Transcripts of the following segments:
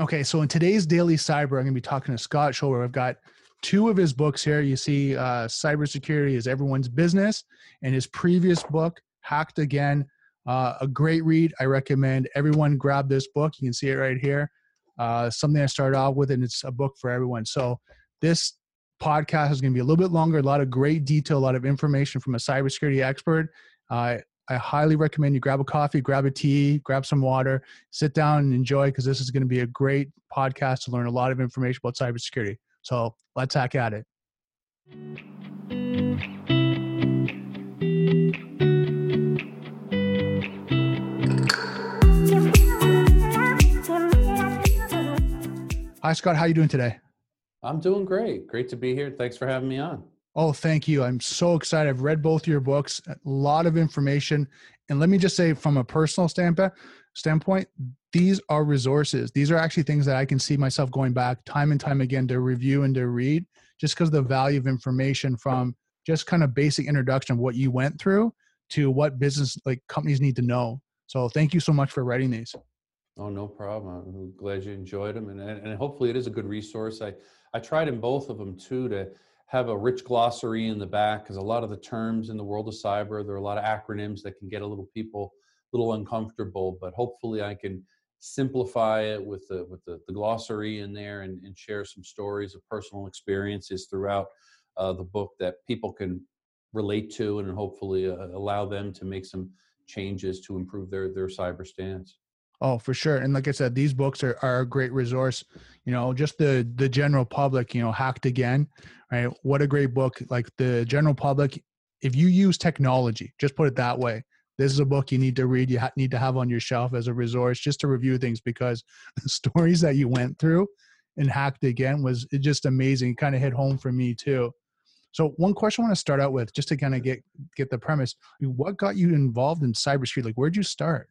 Okay, so in today's Daily Cyber, I'm going to be talking to Scott Schober. I've got two of his books here. You see, uh, Cybersecurity is Everyone's Business, and his previous book, Hacked Again. Uh, a great read. I recommend everyone grab this book. You can see it right here. Uh, something I started off with, and it's a book for everyone. So this podcast is going to be a little bit longer, a lot of great detail, a lot of information from a cybersecurity expert. Uh, I highly recommend you grab a coffee, grab a tea, grab some water, sit down and enjoy because this is going to be a great podcast to learn a lot of information about cybersecurity. So let's hack at it. Hi Scott, how are you doing today? I'm doing great. Great to be here. Thanks for having me on. Oh, thank you. I'm so excited. I've read both your books, a lot of information. And let me just say, from a personal standpoint, standpoint, these are resources. These are actually things that I can see myself going back time and time again to review and to read, just because the value of information from just kind of basic introduction of what you went through to what business like companies need to know. So thank you so much for writing these. Oh, no problem. I'm glad you enjoyed them, and and hopefully it is a good resource. I I tried in both of them too to have a rich glossary in the back because a lot of the terms in the world of cyber there are a lot of acronyms that can get a little people a little uncomfortable but hopefully i can simplify it with the with the, the glossary in there and, and, share some stories of personal experiences throughout uh, the book that people can relate to and hopefully uh, allow them to make some changes to improve their their cyber stance Oh, for sure. And like I said, these books are, are a great resource. You know, just the the general public, you know, hacked again, right? What a great book. Like the general public, if you use technology, just put it that way. This is a book you need to read. You ha- need to have on your shelf as a resource just to review things because the stories that you went through and hacked again was just amazing. Kind of hit home for me too. So one question I want to start out with, just to kind of get get the premise, what got you involved in cybersecurity? Like, where'd you start?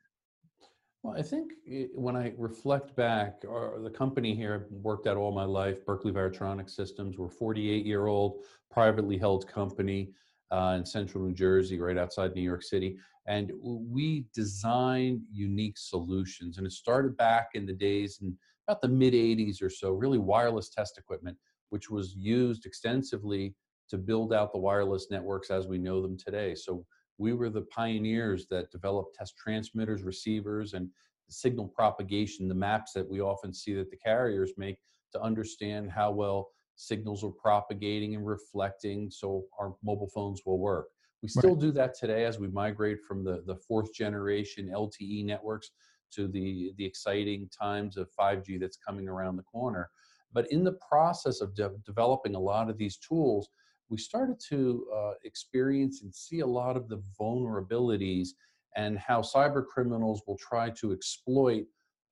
Well, I think when I reflect back, or the company here I've worked at all my life, Berkeley Varitronics Systems, we're 48 year old privately held company uh, in central New Jersey, right outside New York City. And we design unique solutions. And it started back in the days in about the mid 80s or so, really wireless test equipment, which was used extensively to build out the wireless networks as we know them today. So we were the pioneers that developed test transmitters, receivers, and signal propagation, the maps that we often see that the carriers make to understand how well signals are propagating and reflecting so our mobile phones will work. We still right. do that today as we migrate from the, the fourth generation LTE networks to the, the exciting times of 5G that's coming around the corner. But in the process of de- developing a lot of these tools, we started to uh, experience and see a lot of the vulnerabilities and how cyber criminals will try to exploit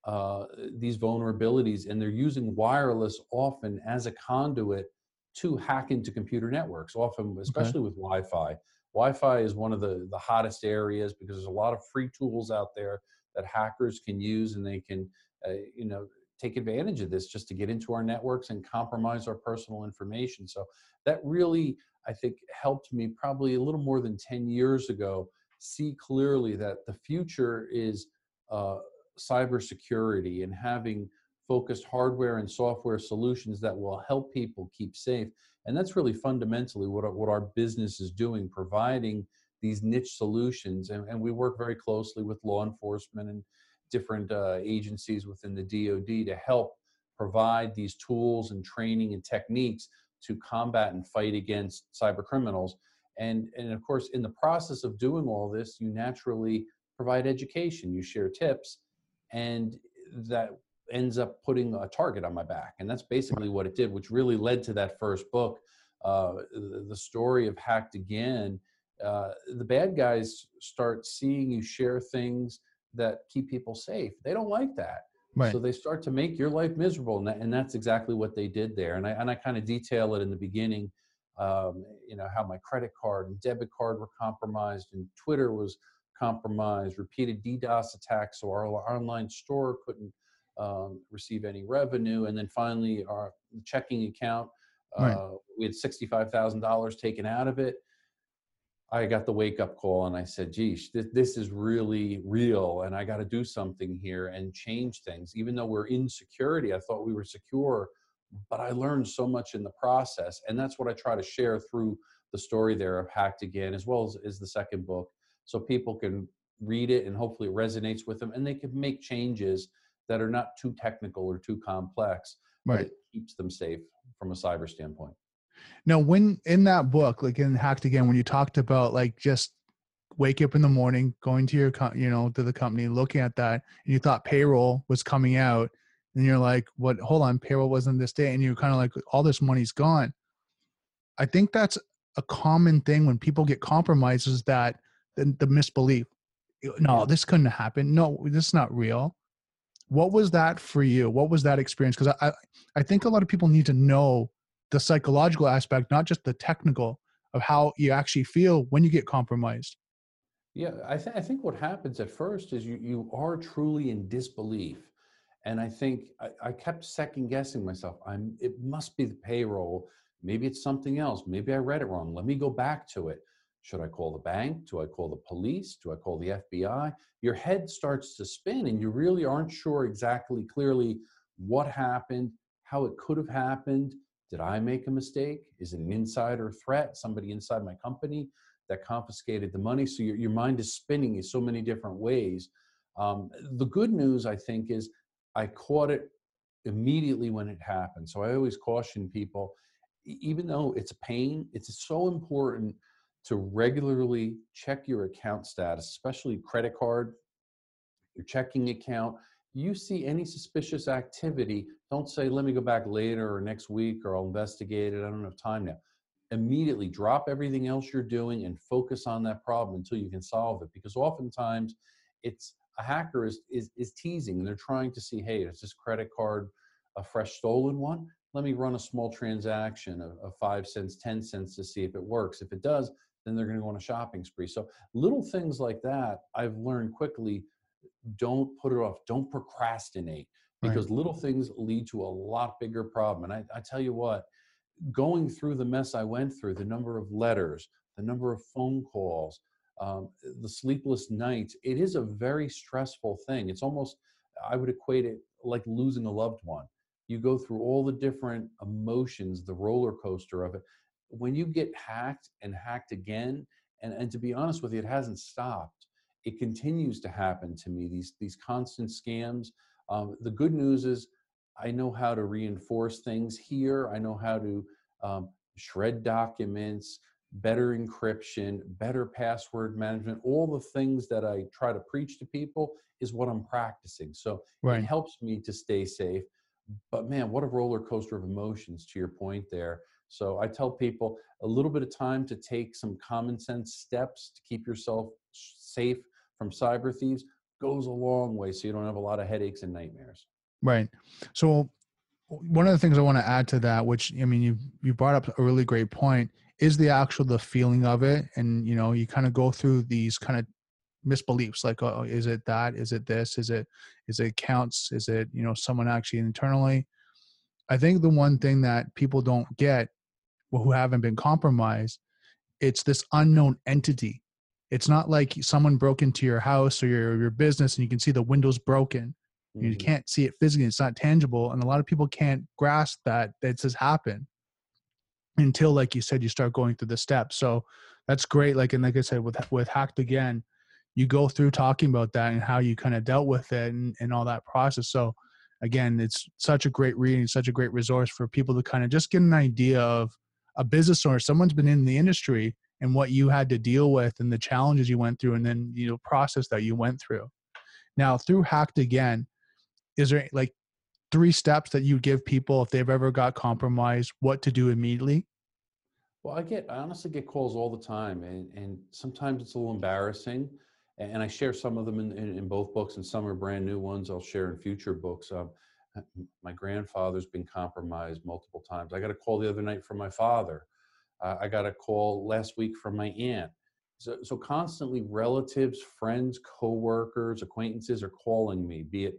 uh, these vulnerabilities and they're using wireless often as a conduit to hack into computer networks often especially okay. with wi-fi wi-fi is one of the, the hottest areas because there's a lot of free tools out there that hackers can use and they can uh, you know take advantage of this just to get into our networks and compromise our personal information. So that really, I think, helped me probably a little more than 10 years ago see clearly that the future is uh, cybersecurity and having focused hardware and software solutions that will help people keep safe. And that's really fundamentally what, what our business is doing, providing these niche solutions. And, and we work very closely with law enforcement and different uh, agencies within the DoD to help provide these tools and training and techniques to combat and fight against cyber criminals. And, and of course, in the process of doing all this, you naturally provide education, you share tips, and that ends up putting a target on my back. And that's basically what it did, which really led to that first book, uh, the story of Hacked Again. Uh, the bad guys start seeing you share things that keep people safe. They don't like that. Right. So they start to make your life miserable, and, that, and that's exactly what they did there. And I and I kind of detail it in the beginning, um, you know, how my credit card and debit card were compromised, and Twitter was compromised, repeated DDoS attacks, so our, online store couldn't um, receive any revenue, and then finally our checking account, uh, right. we had sixty-five thousand dollars taken out of it. I got the wake up call and I said, geez, this, this is really real and I got to do something here and change things. Even though we're in security, I thought we were secure, but I learned so much in the process. And that's what I try to share through the story there of Hacked Again, as well as, as the second book, so people can read it and hopefully it resonates with them and they can make changes that are not too technical or too complex, right. but it keeps them safe from a cyber standpoint. Now, when in that book, like in Hacked Again, when you talked about like just wake up in the morning, going to your, you know, to the company, looking at that, and you thought payroll was coming out, and you're like, "What? Hold on, payroll wasn't this day," and you're kind of like, "All this money's gone." I think that's a common thing when people get compromised is that the, the misbelief. No, this couldn't happen. No, this is not real. What was that for you? What was that experience? Because I, I think a lot of people need to know the psychological aspect, not just the technical of how you actually feel when you get compromised. Yeah, I, th- I think what happens at first is you, you are truly in disbelief. And I think I, I kept second guessing myself. I'm it must be the payroll. Maybe it's something else. Maybe I read it wrong. Let me go back to it. Should I call the bank? Do I call the police? Do I call the FBI? Your head starts to spin and you really aren't sure exactly clearly what happened, how it could have happened, did I make a mistake? Is it an insider threat? Somebody inside my company that confiscated the money? So your, your mind is spinning in so many different ways. Um, the good news, I think, is I caught it immediately when it happened. So I always caution people, even though it's a pain, it's so important to regularly check your account status, especially credit card, your checking account, you see any suspicious activity, don't say, let me go back later or next week or I'll investigate it. I don't have time now. Immediately drop everything else you're doing and focus on that problem until you can solve it. Because oftentimes it's a hacker is, is, is teasing and they're trying to see, hey, is this credit card a fresh stolen one? Let me run a small transaction of, of five cents, 10 cents to see if it works. If it does, then they're going to go on a shopping spree. So little things like that, I've learned quickly don't put it off don't procrastinate because right. little things lead to a lot bigger problem and I, I tell you what going through the mess i went through the number of letters the number of phone calls um, the sleepless nights it is a very stressful thing. It's almost i would equate it like losing a loved one. You go through all the different emotions the roller coaster of it. When you get hacked and hacked again and, and to be honest with you it hasn't stopped it continues to happen to me these these constant scams. Um, the good news is i know how to reinforce things here. I know how to um, shred documents better encryption better password management. All the things that i try to preach to people is what i'm practicing. So right. it helps me to stay safe. But man what a roller coaster of emotions to your point there. So i tell people a little bit of time to take some common sense steps to keep yourself safe from cyber thieves goes a long way so you don't have a lot of headaches and nightmares. Right. So one of the things I want to add to that, which I mean, you you brought up a really great point, is the actual the feeling of it, and you know, you kind of go through these kind of misbeliefs, like, oh, is it that? Is it this? Is it is it counts? Is it you know someone actually internally? I think the one thing that people don't get, well, who haven't been compromised, it's this unknown entity it's not like someone broke into your house or your, your business and you can see the windows broken. Mm-hmm. You can't see it physically. It's not tangible. And a lot of people can't grasp that this has happened until, like you said, you start going through the steps. So that's great. Like, and like I said, with, with Hacked Again, you go through talking about that and how you kind of dealt with it and, and all that process. So again, it's such a great reading, such a great resource for people to kind of just get an idea of a business owner, someone's been in the industry and what you had to deal with and the challenges you went through and then you know process that you went through. Now through hacked again is there like three steps that you give people if they've ever got compromised what to do immediately? Well i get i honestly get calls all the time and, and sometimes it's a little embarrassing and i share some of them in, in, in both books and some are brand new ones i'll share in future books um, my grandfather's been compromised multiple times. I got a call the other night from my father uh, I got a call last week from my aunt. So, so constantly relatives, friends, coworkers, acquaintances are calling me, be it,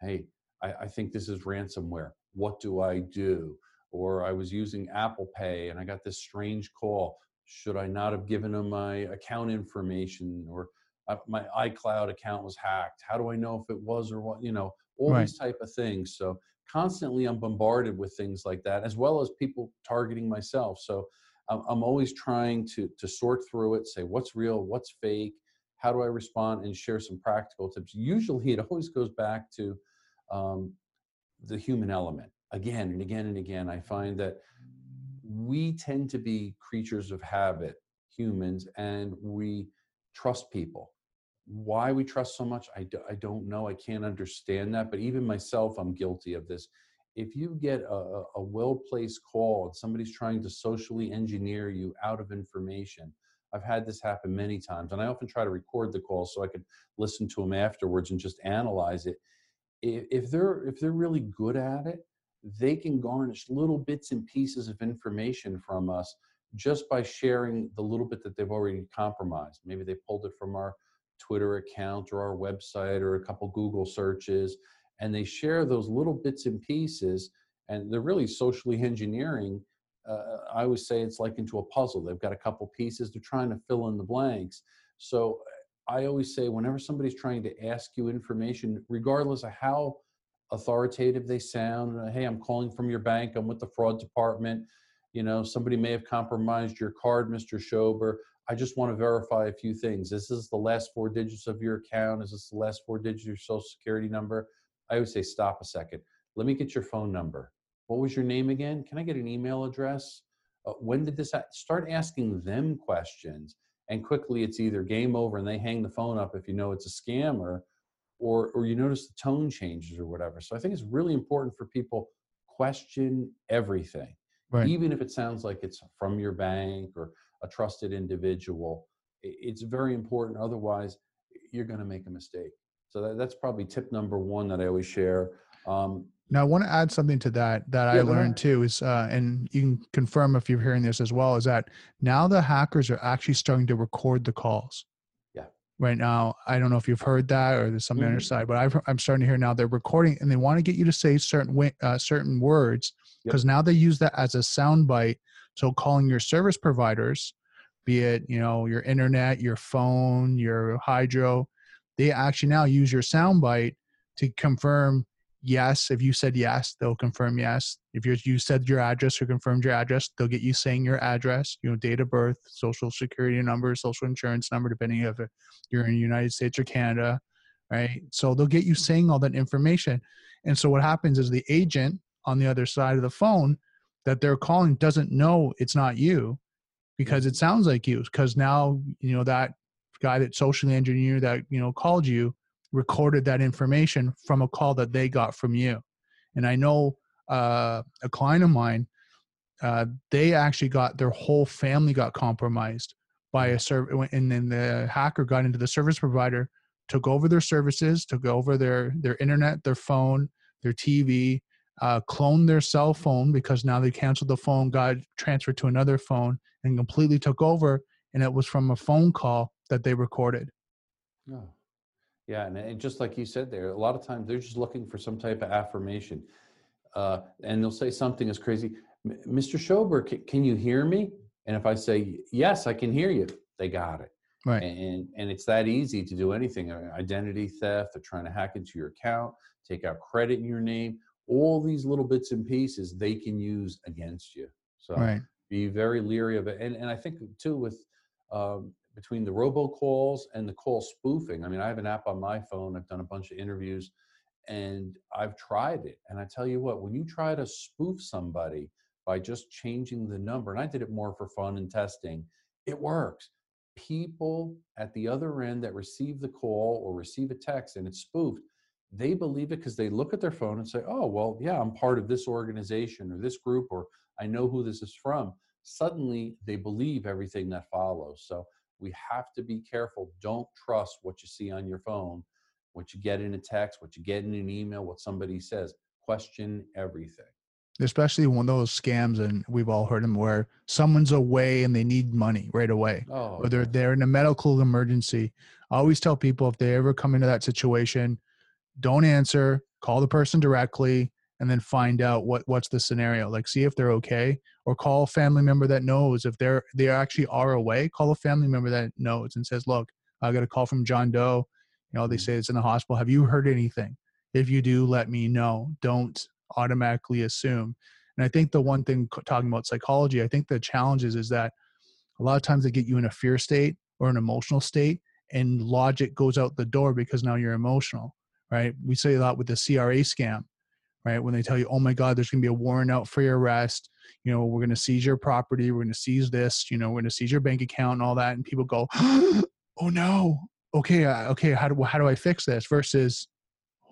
hey, I, I think this is ransomware. What do I do? Or I was using Apple Pay and I got this strange call. should I not have given them my account information or uh, my iCloud account was hacked? How do I know if it was or what? You know, all Right. these type of things. So constantly I'm bombarded with things like that, as well as people targeting myself. So I'm, always trying to to sort through it, say what's real, what's fake, how do I respond, and share some practical tips. Usually, it always goes back to um, the human element again and again and again. I find that we tend to be creatures of habit, humans, and we trust people. Why we trust so much, I, I don't know. I can't understand that. But even myself, I'm guilty of this. If you get a, a- well placed call and somebody's trying to socially engineer you out of information, I've had this happen many times. And I often try to record the call so I could listen to them afterwards and just analyze it. If they're if they're really good at it, they can garnish little bits and pieces of information from us just by sharing the little bit that they've already compromised. Maybe they pulled it from our Twitter account or our website or a couple Google searches, and they share those little bits and pieces, and they're really socially engineering. Uh, I always say it's like into a puzzle. They've got a couple pieces, they're trying to fill in the blanks. So I always say, whenever somebody's trying to ask you information, regardless of how authoritative they sound. uh, Hey, I'm calling from your bank. I'm with the fraud department. You know, somebody may have compromised your card, Mr. Schober. I just want to verify a few things. This is the last four digits of your account. Is this the last four digits of your social security number? I always say, stop a second. Let me get your phone number. What was your name again? Can I get an email address? Uh, when did this ha- start asking them questions? And quickly, it's either game over and they hang the phone up if you know it's a scammer, or or you notice the tone changes or whatever. So I think it's really important for people question everything, Right. even if it sounds like it's from your bank or a trusted individual. It's very important. Otherwise, you're going to make a mistake. So that, that's probably tip number one that I always share. Um, Now, I want to add something to that that I Yeah, go learned too is, uh, and you can confirm if you're hearing this as well, is that now the hackers are actually starting to record the calls. Yeah. Right now, I don't know if you've heard that or there's something on your Mhm. side, but I've, I'm starting to hear now they're recording and they want to get you to say certain wi- uh, certain words Yep. because now they use that as a sound bite. So calling your service providers, be it you know your internet, your phone, your hydro, they actually now use your sound bite to confirm yes. If you said yes, they'll confirm yes. If you you said your address or confirmed your address, they'll get you saying your address, you know, date of birth, social security number, social insurance number, depending if you're in the United States or Canada, right? So they'll get you saying all that information. And so what happens is the agent on the other side of the phone that they're calling doesn't know it's not you because it sounds like you because now you know that guy that socially engineered that you know called you recorded that information from a call that they got from you. And i know uh, a client of mine uh, they actually got their whole family got compromised by a server and then the hacker got into the service provider took over their services took over their their internet their phone their tv uh, cloned their cell phone because now they canceled the phone got transferred to another phone and completely took over. And it was from a phone call that they recorded No. Yeah, and, and just like you said there, a lot of times they're just looking for some type of affirmation, uh, and they'll say something as crazy, "Mr. Schober, can, can you hear me?" And if I say yes, I can hear you, they got it. Right. And and it's that easy to do anything. uh, Identity theft, they're trying to hack into your account, take out credit in your name. All these little bits and pieces they can use against you. So right be very leery of it. And and I think too with um, between the robocalls and the call spoofing. I mean, I have an app on my phone. I've done a bunch of interviews, and I've tried it. And I tell you what, when you try to spoof somebody by just changing the number, and I did it more for fun and testing, it works. People at the other end that receive the call or receive a text and it's spoofed, they believe it because they look at their phone and say, oh, well, yeah, I'm part of this organization or this group, or I know who this is from. Suddenly they believe everything that follows. So we have to be careful. Don't trust what you see on your phone, what you get in a text, what you get in an email, what somebody says. Question everything. especially one of those scams and we've all heard them where someone's away and they need money right away Oh, or they're they're in a medical emergency i always tell people if they ever come into that situation don't answer call the person directly and then find out what what's the scenario like see if they're okay or call a family member that knows if they're they actually are away call a family member that knows and says look i got a call from john doe. You know they mm. say it's in the hospital. Have you heard anything? If you do let me know. Don't automatically assume. And i think the one thing talking about psychology i think the challenge is, is that a lot of times they get you in a fear state or an emotional state and logic goes out the door because now you're emotional right? We say a lot with the cra scam right? When they tell you, oh my God, there's going to be a warrant out for your arrest. You know, we're going to seize your property. We're going to seize this. You know, we're going to seize your bank account and all that. And people go, oh no. Okay, uh, okay. How do how do I fix this? Versus,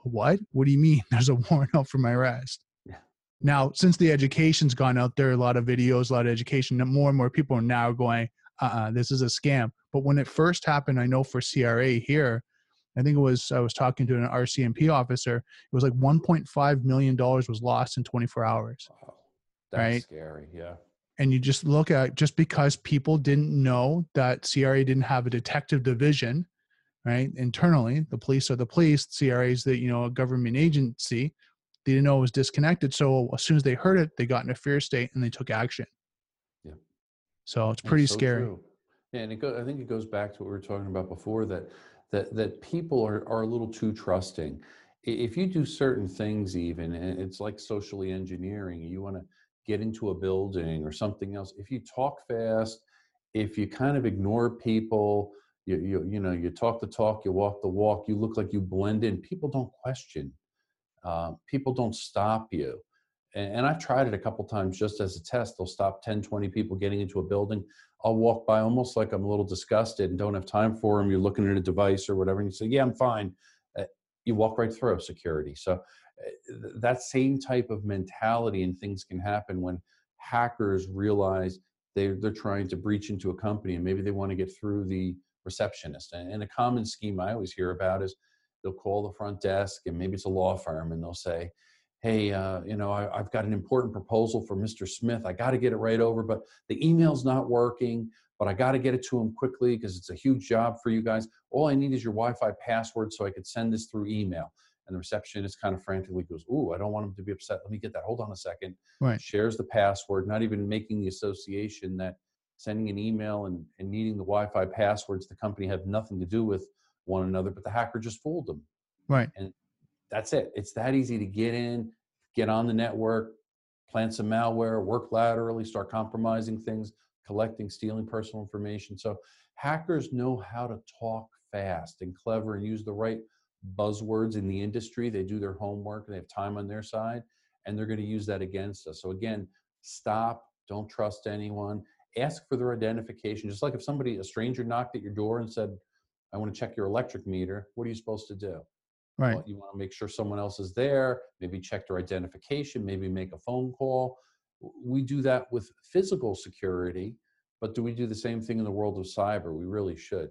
what? What do you mean? There's a warrant out for my arrest. Yeah. Now, since the education's gone out there, a lot of videos, a lot of education. More and more people are now going, uh-uh, this is a scam. But when it first happened, I know for CRA here, I think it was I was talking to an RCMP officer. It was like 1.5 million dollars was lost in 24 hours. Wow. That's right? scary. Yeah. And you just look at just because people didn't know that CRA didn't have a detective division, right? Internally, the police are the police. CRA is the you know a government agency. They didn't know it was disconnected. So as soon as they heard it, they got in a fear state and they took action. Yeah. So it's pretty so scary. True. Yeah, and it go, I think it goes back to what we were talking about before that that that people are, are a little too trusting. If you do certain things even it's like socially engineering you want to get into a building or something else if you talk fast if you kind of ignore people you, you you know you talk the talk you walk the walk you look like you blend in people don't question uh, people don't stop you and, i've tried it a couple times just as a test they'll stop 10 20 people getting into a building I'll walk by almost like I'm a little disgusted and don't have time for them. You're looking at a device or whatever, and you say, "Yeah, I'm fine." Uh, you walk right through security. So uh, that same type of mentality and things can happen when hackers realize they're, they're trying to breach into a company and maybe they want to get through the receptionist. And a common scheme I always hear about is they'll call the front desk and maybe it's a law firm and they'll say, hey, uh, you know, I, have got an important proposal for Mr. Smith. I got to get it right over, but the email's not working, but I got to get it to him quickly because it's a huge job for you guys. All I need is your Wi Fi password so I could send this through email. And the receptionist kind of frantically goes, Ooh, I don't want him to be upset. Let me get that. Hold on a second. Right. Shares the password, not even making the association that sending an email and, and needing the Wi Fi passwords, the company have nothing to do with one another, but the hacker just fooled them. Right. And that's it. It's that easy to get in, get on the network, plant some malware, work laterally, start compromising things, collecting, stealing personal information. So hackers know how to talk fast and clever and use the right buzzwords in the industry. They do their homework and they have time on their side, and they're going to use that against us. So again, stop, don't trust anyone. Ask for their identification. Just like if somebody, a stranger knocked at your door and said, I want to check your electric meter, what are you supposed to do? Right. Well, you want to make sure someone else is there, maybe check their identification, maybe make a phone call. We do that with physical security, but do we do the same thing in the world of cyber? We really should.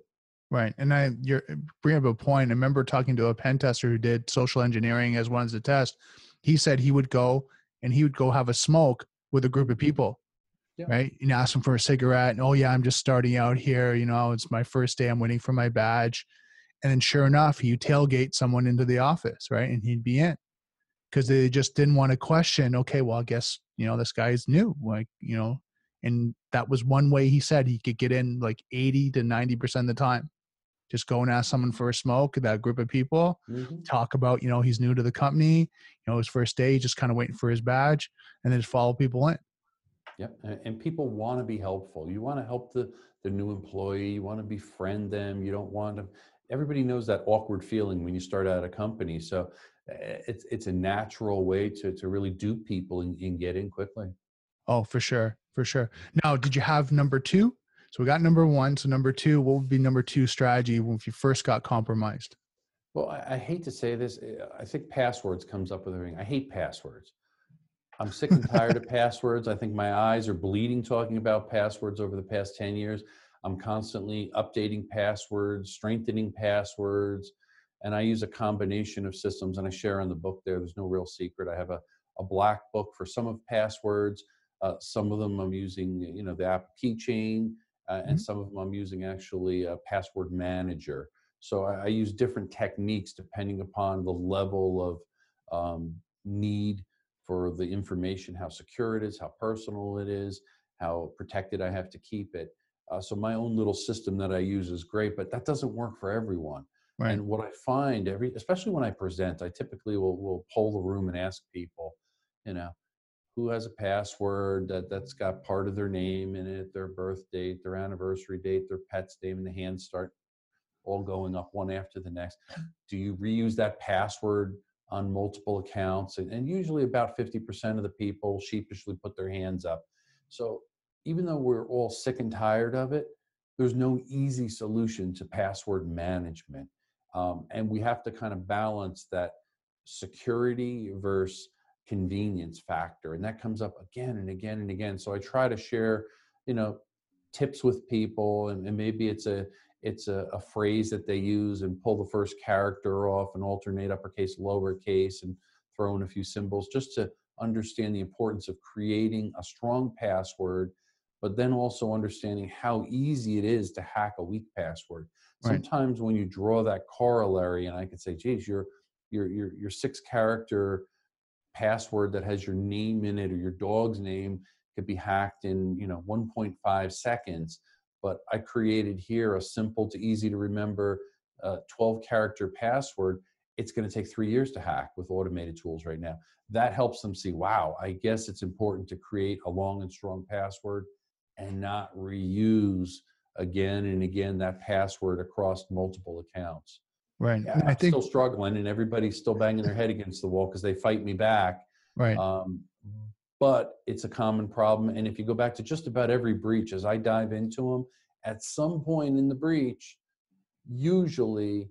Right. And I you're uh, bring up a point. I remember talking to a pen tester who did social engineering as one of the test. He said he would go and he would go have a smoke with a group of people. Yeah. Right. And ask them for a cigarette. And oh yeah, I'm just starting out here. You know, it's my first day. I'm waiting for my badge. And then sure enough, you tailgate someone into the office, right? And he'd be in because they just didn't want to question, okay, well, I guess, you know, this guy's new. Like, you know, and that was one way he said he could get in like 80 to 90% of the time. Just go and ask someone for a smoke, that group of people, mm-hmm. talk about, you know, he's new to the company, you know, his first day, just kind of waiting for his badge, and then just follow people in. Yep. And people want to be helpful. You want to help the, the new employee. You want to befriend them. You don't want to everybody knows that awkward feeling when you start out a company. So eh, it's it's a natural way to to really dupe people and, and get in quickly. Oh, for sure, for sure. Now, did you have number two? So we got number one. So number two, what would be number two strategy if you first got compromised? Well, I, I hate to say this. Eh, I think passwords comes up with everything. I hate passwords. I'm sick and tired of passwords. I think my eyes are bleeding talking about passwords over the past 10 years. I'm constantly updating passwords, strengthening passwords, and I use a combination of systems. And I share in the book there. There's no real secret. I have a, a black book for some of passwords. Uh, some of them I'm using, you know, the app Keychain, uh, mm-hmm. and some of them I'm using actually a password manager. So I, I use different techniques depending upon the level of um, need for the information, how secure it is, how personal it is, how protected I have to keep it. Uh, so my own little system that I use is great, but that doesn't work for everyone. Right. And what I find every, especially when I present, I typically will will poll the room and ask people, you know, who has a password that that's got part of their name in it, their birth date, their anniversary date, their pet's name, and the hands start all going up one after the next. Do you reuse that password on multiple accounts? And, and usually about 50% of the people sheepishly put their hands up. So even though we're all sick and tired of it, there's no easy solution to password management. Um, and we have to kind of balance that security versus convenience factor. And that comes up again and again and again. So I try to share, you know, tips with people and, and maybe it's a it's a, a, phrase that they use and pull the first character off and alternate uppercase lowercase and throw in a few symbols just to understand the importance of creating a strong password but then also understanding how easy it is to hack a weak password right. sometimes when you draw that corollary and i could say geez your your your, your six character password that has your name in it or your dog's name could be hacked in you know 1.5 seconds but I created here a simple to easy to remember uh, 12 character password. It's going to take three years to hack with automated tools right now. That helps them see, wow, I guess it's important to create a long and strong password and not reuse again and again that password across multiple accounts. Right. Yeah, I think still struggling, and everybody's still banging their head against the wall because they fight me back. Right. Um, but it's a common problem. And if you go back to just about every breach, as I dive into them, at some point in the breach, usually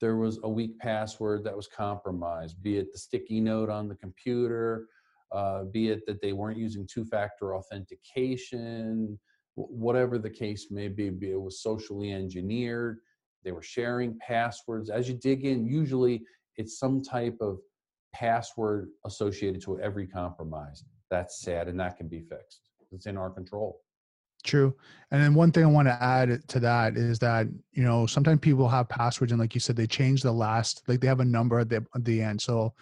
there was a weak password that was compromised, be it the sticky note on the computer, uh, be it that they weren't using two factor authentication, whatever the case may be, be it was socially engineered, they were sharing passwords. As you dig in, usually it's some type of password associated to every compromise that's sad and that can be fixed. It's in our control. True. And then one thing I want to add to that is that, you know, sometimes people have passwords and like you said, they change the last, like they have a number at the, at the end. So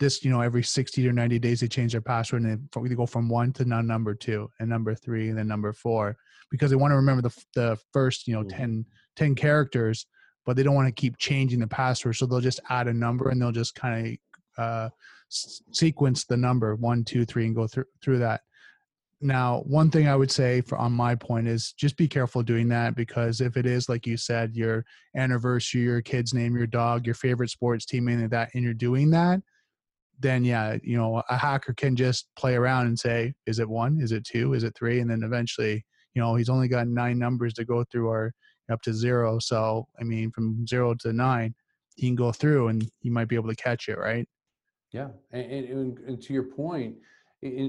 this, you know, every 60 or 90 days, they change their password and they, they go from one to now number two and number three and then number four because they want to remember the, the first, you know, mm-hmm. 10, 10 characters, but they don't want to keep changing the password. So they'll just add a number and they'll just kind of, uh, sequence the number one, two, three, and go through through that. Now, one thing I would say for on my point is just be careful doing that because if it is like you said, your anniversary, your kid's name, your dog, your favorite sports team, and that, and you're doing that, then yeah, you know, a hacker can just play around and say, is it one? Is it two? Is it three? And then eventually, you know, he's only got nine numbers to go through or up to zero. So I mean, from zero to nine, he can go through and he might be able to catch it, right? Yeah, and, and, and to your point,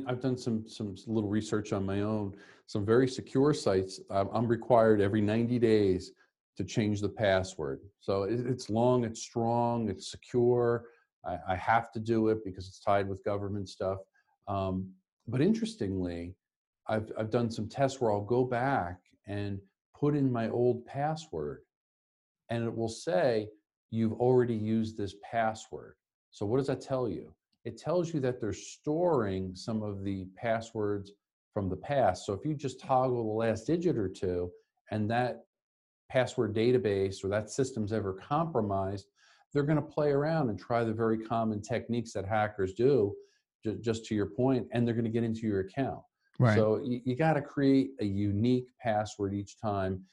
I've done some some little research on my own. Some very secure sites, I'm required every 90 days to change the password. So it's long, it's strong, it's secure. I, I have to do it because it's tied with government stuff. Um, but interestingly, I've I've done some tests where I'll go back and put in my old password, and it will say you've already used this password. So what does that tell you? It tells you that they're storing some of the passwords from the past. So if you just toggle the last digit or two and that password database or that system's ever compromised, they're going to play around and try the very common techniques that hackers do, just to your point, and they're going to get into your account. Right. So you, you got to create a unique password each time.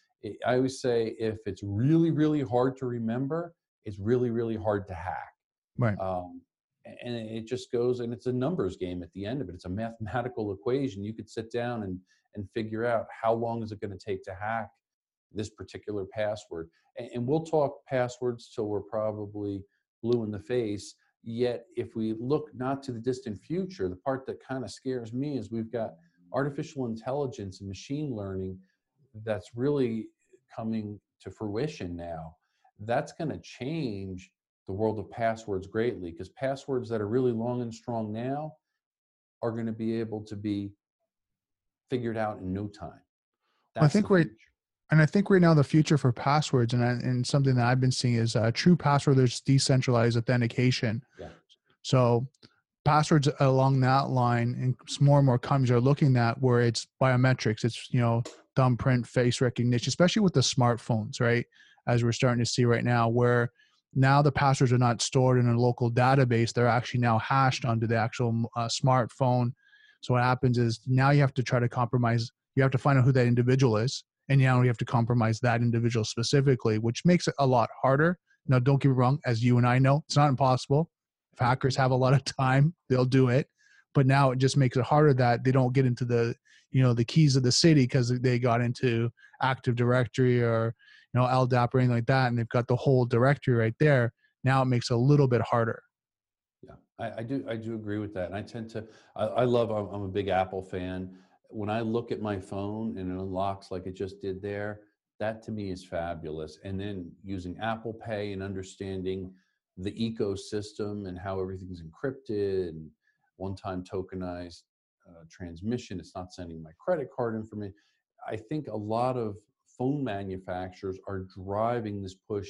I always say if it's really, really hard to remember, it's really, really hard to hack. Right. Um, and it just goes and it's a numbers game at the end of it. It's a mathematical equation. You could sit down and and figure out how long is it going to take to hack this particular password. And, and we'll talk passwords till we're probably blue in the face. Yet, if we look not to the distant future, the part that kind of scares me is we've got artificial intelligence and machine learning that's really coming to fruition now. That's going to change the world of passwords greatly because passwords that are really long and strong now are going to be able to be figured out in no time. That's I think right, and I think right now the future for passwords and and something that I've been seeing is uh, true password. There's decentralized authentication. Yeah. So passwords along that line and more and more companies are looking at where it's biometrics it's you know thumbprint face recognition especially with the smartphones right as we're starting to see right now where now the passwords are not stored in a local database they're actually now hashed onto the actual uh, smartphone so what happens is now you have to try to compromise you have to find out who that individual is and now you have to compromise that individual specifically which makes it a lot harder. Now don't get me wrong as you and i know it's not impossible. If hackers have a lot of time they'll do it. But now it just makes it harder that they don't get into the you know the keys of the city because they got into active directory or you know ldap or anything like that and they've got the whole directory right there. Now it makes it a little bit harder. Yeah i, I do i do agree with that and i tend to i, I love I'm, I'm a big apple fan when i look at my phone and it unlocks like it just did there that to me is fabulous and then using apple pay and understanding the ecosystem and how everything's encrypted and one-time tokenized uh, transmission. It's not sending my credit card information. I think a lot of phone manufacturers are driving this push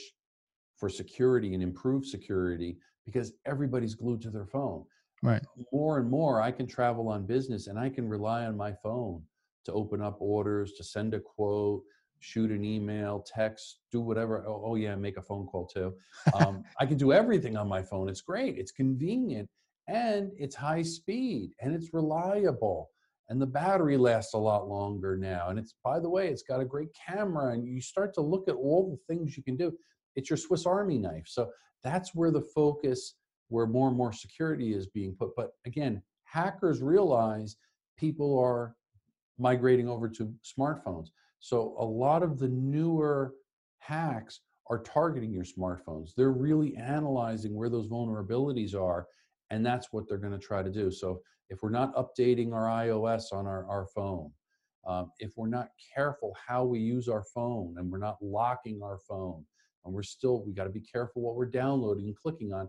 for security and improved security because everybody's glued to their phone. Right. More and more, I can travel on business and I can rely on my phone to open up orders, to send a quote, shoot an email, text, do whatever. Oh, oh yeah, make a phone call too. Um, I can do everything on my phone. It's great. It's convenient and it's high speed and it's reliable and the battery lasts a lot longer now and it's by the way it's got a great camera and you start to look at all the things you can do it's your swiss army knife so that's where the focus where more and more security is being put but again hackers realize people are migrating over to smartphones. So a lot of the newer hacks are targeting your smartphones. They're really analyzing where those vulnerabilities are and that's what they're going to try to do. So if we're not updating our ios on our, our phone um, if we're not careful how we use our phone and we're not locking our phone and we're still we got to be careful what we're downloading and clicking on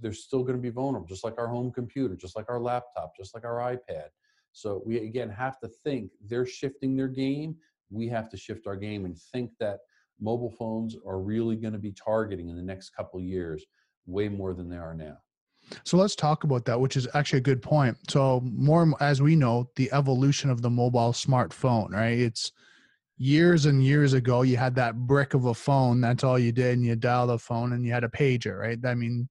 they're still going to be vulnerable just like our home computer just like our laptop just like our ipad so we again have to think they're shifting their game we have to shift our game and think that mobile phones are really going to be targeting in the next couple years way more than they are now so let's talk about that, which is actually a good point. So more as we know, the evolution of the mobile smartphone, right? It's years and years ago, you had that brick of a phone. That's all you did, and you dial the phone, and you had a pager, right? I mean,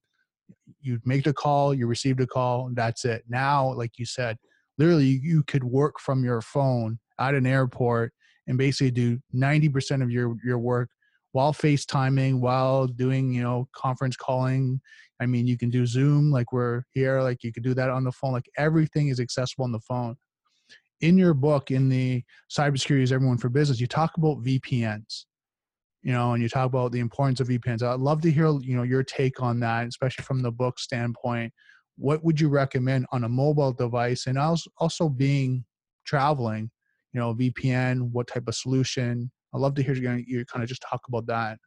you make a call, you received a call, that's it. Now, like you said, literally, you could work from your phone at an airport and basically do 90% of your your work while FaceTiming, while doing, you know, conference calling. I mean, you can do Zoom like we're here, like you could do that on the phone. Like everything is accessible on the phone. In your book, in the cybersecurity is everyone for business, you talk about VPNs, you know, and you talk about the importance of VPNs. I'd love to hear, you know, your take on that, especially from the book standpoint. What would you recommend on a mobile device and also also being traveling, you know, VPN, what type of solution, I'd love to hear you, you kind of just talk about that.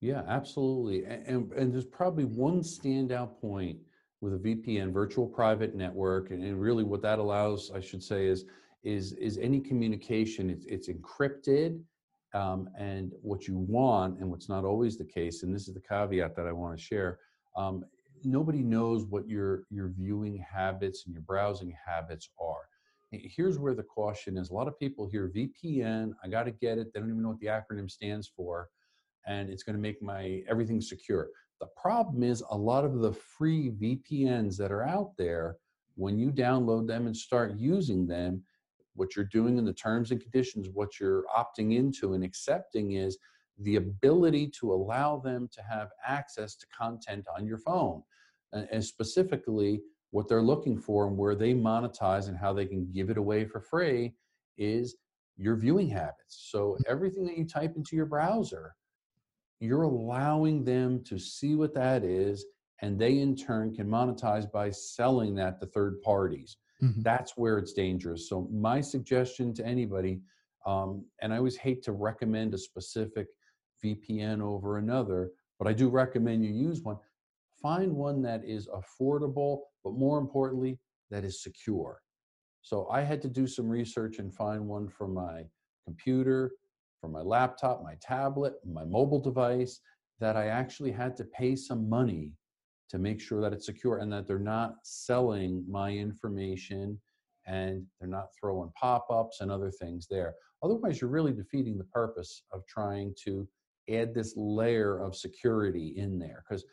Yeah, absolutely. And, and there's probably one standout point with a VPN, virtual private network, and, and really what that allows, I should say, is is is any communication. It's it's encrypted, um, and what you want, and what's not always the case, and this is the caveat that I want to share. Um, nobody knows what your your viewing habits and your browsing habits are here's where the caution is. A lot of people hear VPN, I got to get it. They don't even know what the acronym stands for. And it's going to make my everything secure. The problem is a lot of the free VPNs that are out there, when you download them and start using them, what you're doing in the terms and conditions, what you're opting into and accepting is the ability to allow them to have access to content on your phone. And specifically, what they're looking for and where they monetize and how they can give it away for free is your viewing habits. So mm-hmm. everything that you type into your browser, you're allowing them to see what that is, and they in turn can monetize by selling that to third parties. Mm-hmm. That's where it's dangerous. So my suggestion to anybody, um, and I always hate to recommend a specific VPN over another, but I do recommend you use one find one that is affordable, but more importantly, that is secure. So I had to do some research and find one for my computer, for my laptop, my tablet, my mobile device that I actually had to pay some money to make sure that it's secure and that they're not selling my information and they're not throwing pop-ups and other things there. Otherwise, you're really defeating the purpose of trying to add this layer of security in there because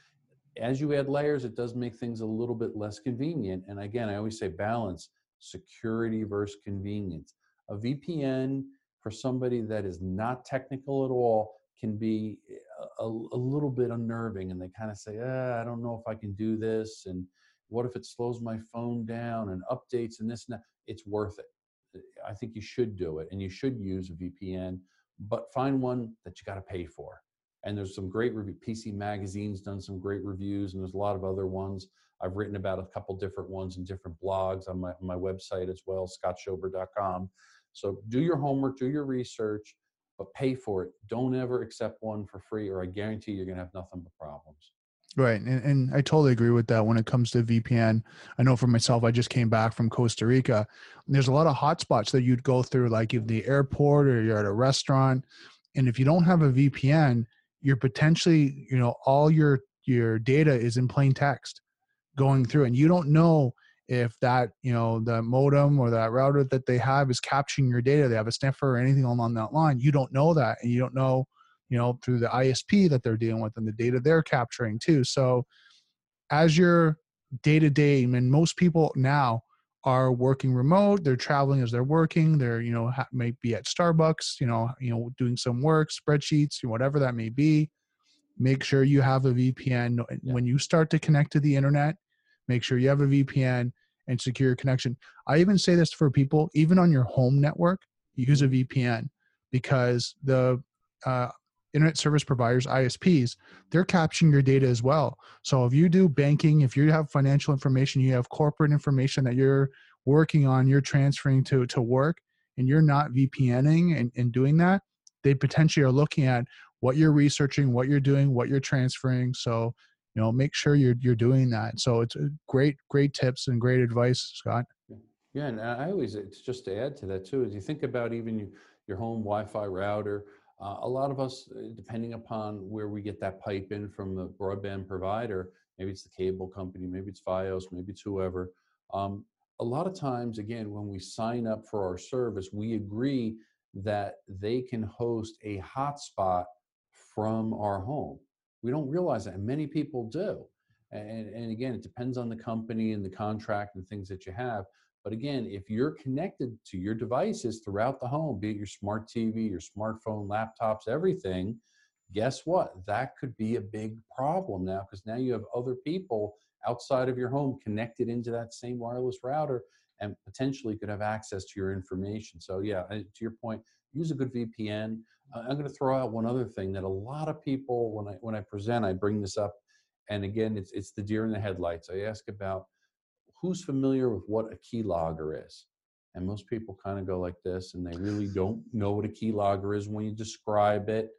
as you add layers, it does make things a little bit less convenient. And again, I always say balance security versus convenience. A VPN for somebody that is not technical at all can be eh, a, a little bit unnerving and they kind of say, ah, I don't know if I can do this. And what if it slows my phone down and updates and this and that? It's worth it. I think you should do it and you should use a VPN, but find one that you got to pay for and there's some great review. PC Magazine's done some great reviews, and there's a lot of other ones. I've written about a couple different ones in different blogs on my, on my website as well, scottschober.com. So do your homework, do your research, but pay for it. Don't ever accept one for free, or I guarantee you're going to have nothing but problems. Right. And, and I totally agree with that when it comes to VPN. I know for myself, I just came back from Costa Rica. there's a lot of hotspots that you'd go through, like in the airport or you're at a restaurant. And if you don't have a VPN, you're potentially you know all your your data is in plain text going through and you don't know if that you know the modem or that router that they have is capturing your data they have a sniffer or anything along that line you don't know that and you don't know you know through the isp that they're dealing with and the data they're capturing too so as your day to day and most people now are working remote they're traveling as they're working they're you know ha- may be at starbucks you know you know doing some work spreadsheets whatever that may be make sure you have a vpn yeah. when you start to connect to the internet make sure you have a vpn and secure connection. I even say this for people even on your home network use a vpn because the uh, internet service providers isps they're capturing your data as well. So if you do banking if you have financial information you have corporate information that you're working on you're transferring to to work and you're not vpning and, and doing that they potentially are looking at what you're researching what you're doing what you're transferring. So you know make sure you're you're doing that so it's great great tips and great advice scott yeah and i always it's just to add to that too as you think about even you, your home wi-fi router uh, a lot of us, uh, depending upon where we get that pipe in from the broadband provider, maybe it's the cable company, maybe it's Fios, maybe it's whoever. Um, a lot of times, again, when we sign up for our service, we agree that they can host a hotspot from our home. We don't realize that, and many people do. And, and again, it depends on the company and the contract and things that you have. But again, if you're connected to your devices throughout the home, be it your smart TV, your smartphone, laptops, everything, guess what? That could be a big problem now because now you have other people outside of your home connected into that same wireless router and potentially could have access to your information. So, yeah, to your point, use a good VPN. Uh, I'm going to throw out one other thing that a lot of people, when I when I present, I bring this up, and again, it's it's the deer in the headlights. I ask about who's familiar with what a keylogger is? And most people kind of go like this, and they really don't know what a keylogger is. When you describe it,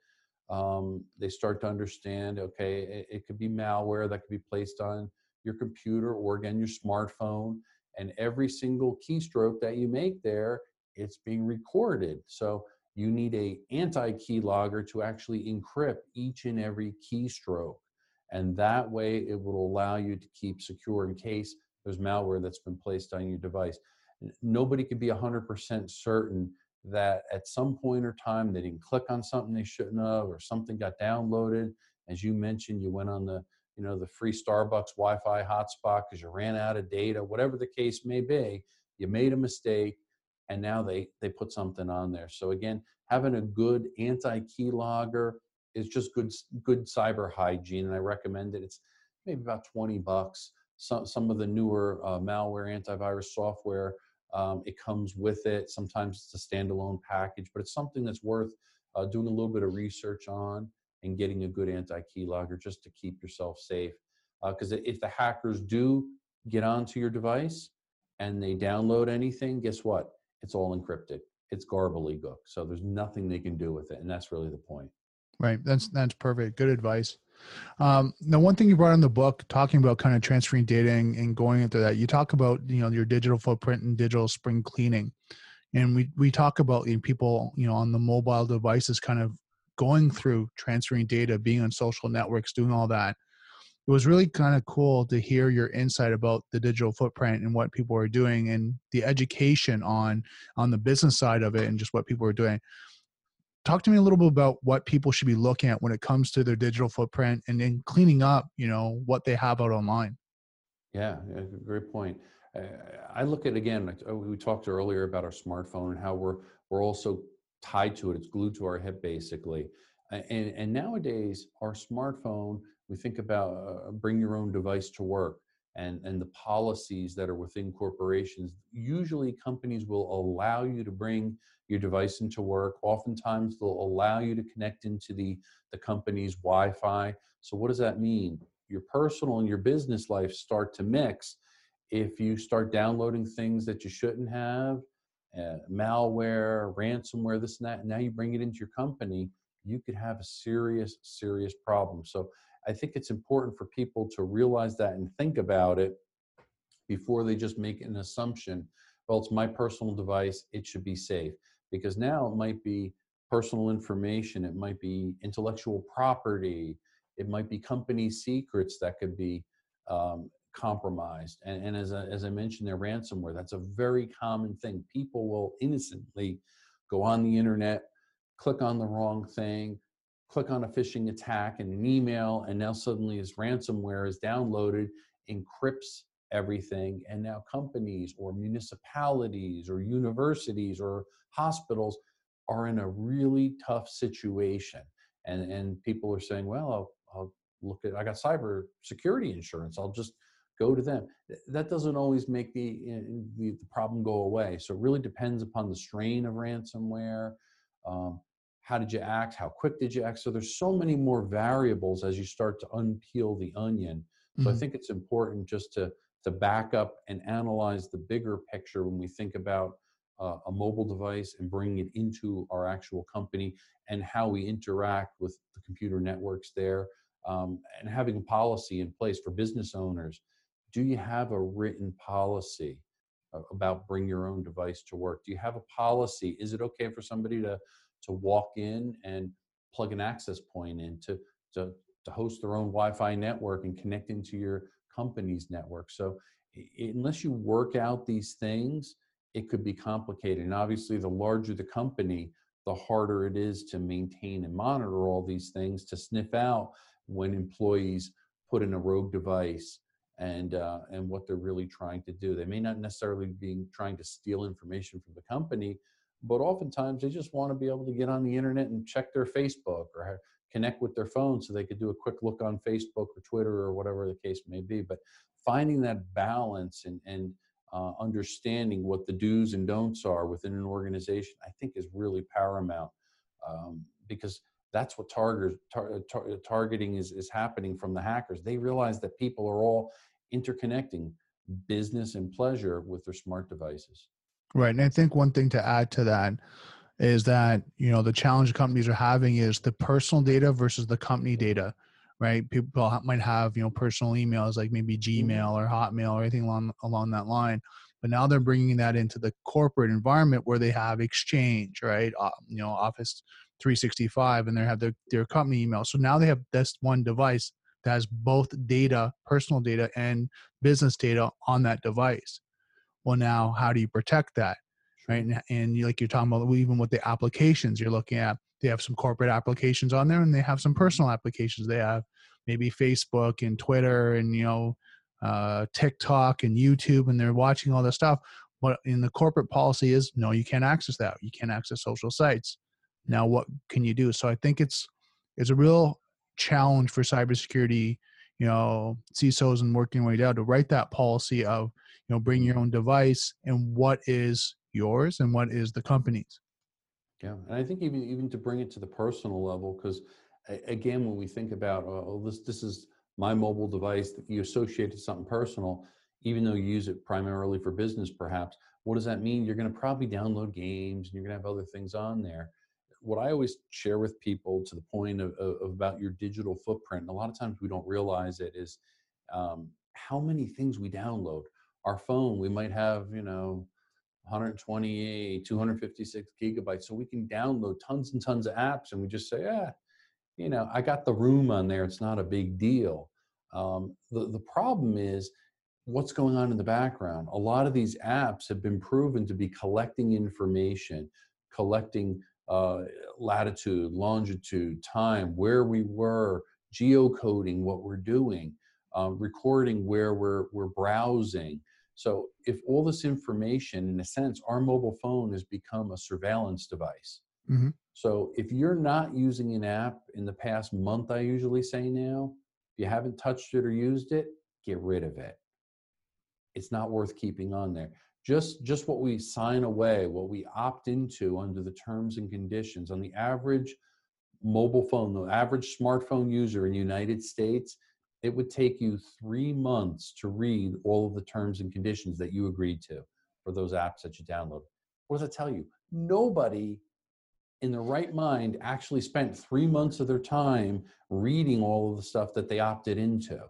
um, they start to understand. Okay, it, it could be malware that could be placed on your computer or again your smartphone, and every single keystroke that you make there, it's being recorded. So you need a anti-keylogger to actually encrypt each and every keystroke and that way it will allow you to keep secure in case there's malware that's been placed on your device. Nobody can be 100% certain that at some point or time they didn't click on something they shouldn't have or something got downloaded. As you mentioned, you went on the you know the free Starbucks Wi-Fi hotspot because you ran out of data, whatever the case may be. You made a mistake, and now they they put something on there. So again, having a good anti-keylogger is just good good cyber hygiene, and I recommend it. It's maybe about 20 bucks some, some of the newer uh, malware antivirus software. Um, it comes with it. Sometimes it's a standalone package, but it's something that's worth uh, doing a little bit of research on and getting a good anti-keylogger just to keep yourself safe. Because uh, if the hackers do get onto your device and they download anything, guess what? It's all encrypted. It's gobbledygook. So there's nothing they can do with it, and that's really the point. Right. That's that's perfect. Good advice. Um, now, one thing you brought in the book, talking about kind of transferring data and, and going into that, you talk about you know your digital footprint and digital spring cleaning, and we we talk about you know, people you know on the mobile devices kind of going through transferring data, being on social networks, doing all that. It was really kind of cool to hear your insight about the digital footprint and what people are doing and the education on on the business side of it and just what people are doing. Talk to me a little bit about what people should be looking at when it comes to their digital footprint and then cleaning up you know what they have out online. Yeah, great point. Uh, i look at again uh, we talked earlier about our smartphone and how we're we're also tied to it it's glued to our hip basically. And, and nowadays our smartphone we think about uh, bring your own device to work and, and the policies that are within corporations. Usually, companies will allow you to bring your device into work. Oftentimes, they'll allow you to connect into the, the company's Wi Fi. So, what does that mean? Your personal and your business life start to mix if you start downloading things that you shouldn't have, uh, malware, ransomware, this and that, and now you bring it into your company, you could have a serious, serious problem. So I think it's important for people to realize that and think about it before they just make an assumption. Well, it's my personal device, it should be safe. Because now it might be personal information, it might be intellectual property, it might be company secrets that could be um, compromised. And, and as, I, as I mentioned there, ransomware, that's a very common thing. People will innocently go on the internet, click on the wrong thing, click on a phishing attack in an email, and now suddenly his ransomware is downloaded, encrypts everything, and now companies or municipalities or universities or hospitals are in a really tough situation. And, and people are saying, well, I'll, I'll look at, I got cyber security insurance. I'll just go to them. That doesn't always make the, the, the problem go away. So it really depends upon the strain of ransomware. Um, how did you act? How quick did you act? So there's so many more variables as you start to unpeel the onion. So mm-hmm. i think it's important just to to back up and analyze the bigger picture when we think about uh, a mobile device and bringing it into our actual company and how we interact with the computer networks there um, and having a policy in place for business owners. Do you have a written policy about bring your own device to work? Do you have a policy? Is it okay for somebody to to walk in and plug an access point in to, to, to host their own Wi-Fi network and connect into your company's network. So unless you work out these things, it could be complicated. And obviously, the larger the company, the harder it is to maintain and monitor all these things to sniff out when employees put in a rogue device and uh, and what they're really trying to do. They may not necessarily be trying to steal information from the company, but oftentimes they just want to be able to get on the internet and check their Facebook or connect with their phone so they could do a quick look on Facebook or Twitter or whatever the case may be. But finding that balance and, and uh, understanding what the do's and don'ts are within an organization, I think is really paramount um, because that's what tar, tar, targeting is, is happening from the hackers. They realize that people are all interconnecting business and pleasure with their smart devices. Right. And I think one thing to add to that is that, you know, the challenge companies are having is the personal data versus the company data, right? People might have, you know, personal emails like maybe mm-hmm. Gmail or Hotmail or anything along, along that line. But now they're bringing that into the corporate environment where they have Exchange, right? Uh, you know, Office 365 and they have their, their company email. So now they have this one device that has both data, personal data, and business data on that device well now how do you protect that right? And, and you, like you're talking about even with the applications you're looking at they have some corporate applications on there and they have some personal applications. They have maybe facebook and twitter and you know uh, tiktok and youtube and they're watching all this stuff. But in the corporate policy is no you can't access that. You can't access social sites. Now what can you do? So i think it's it's a real challenge for cybersecurity you know CISOs and working way down to write that policy of you know bring mm. your own device and what is yours and what is the company's. Yeah, and I think even even to bring it to the personal level, because again, when we think about oh, oh, this this is my mobile device that you associate to something personal, even though you use it primarily for business, perhaps. What does that mean? You're going to probably download games and you're going to have other things on there what I always share with people to the point of, of, about your digital footprint, and a lot of times we don't realize it, is um, how many things we download. Our phone, we might have, you know, 128, 256 gigabytes, so we can download tons and tons of apps, and we just say, ah, you know, I got the room on there. It's not a big deal. Um, the, the problem is what's going on in the background. A lot of these apps have been proven to be collecting information, collecting uh, latitude, longitude, time, where we were, geocoding what we're doing, uh, recording where we're, we're browsing. So if all this information, in a sense, our mobile phone has become a surveillance device. Mhm. So if you're not using an app in the past month, I usually say now, if you haven't touched it or used it, get rid of it. It's not worth keeping on there. Just just what we sign away, what we opt into under the terms and conditions on the average mobile phone, the average smartphone user in the United States, it would take you three months to read all of the terms and conditions that you agreed to for those apps that you download. What does that tell you? Nobody in their right mind actually spent three months of their time reading all of the stuff that they opted into. Well,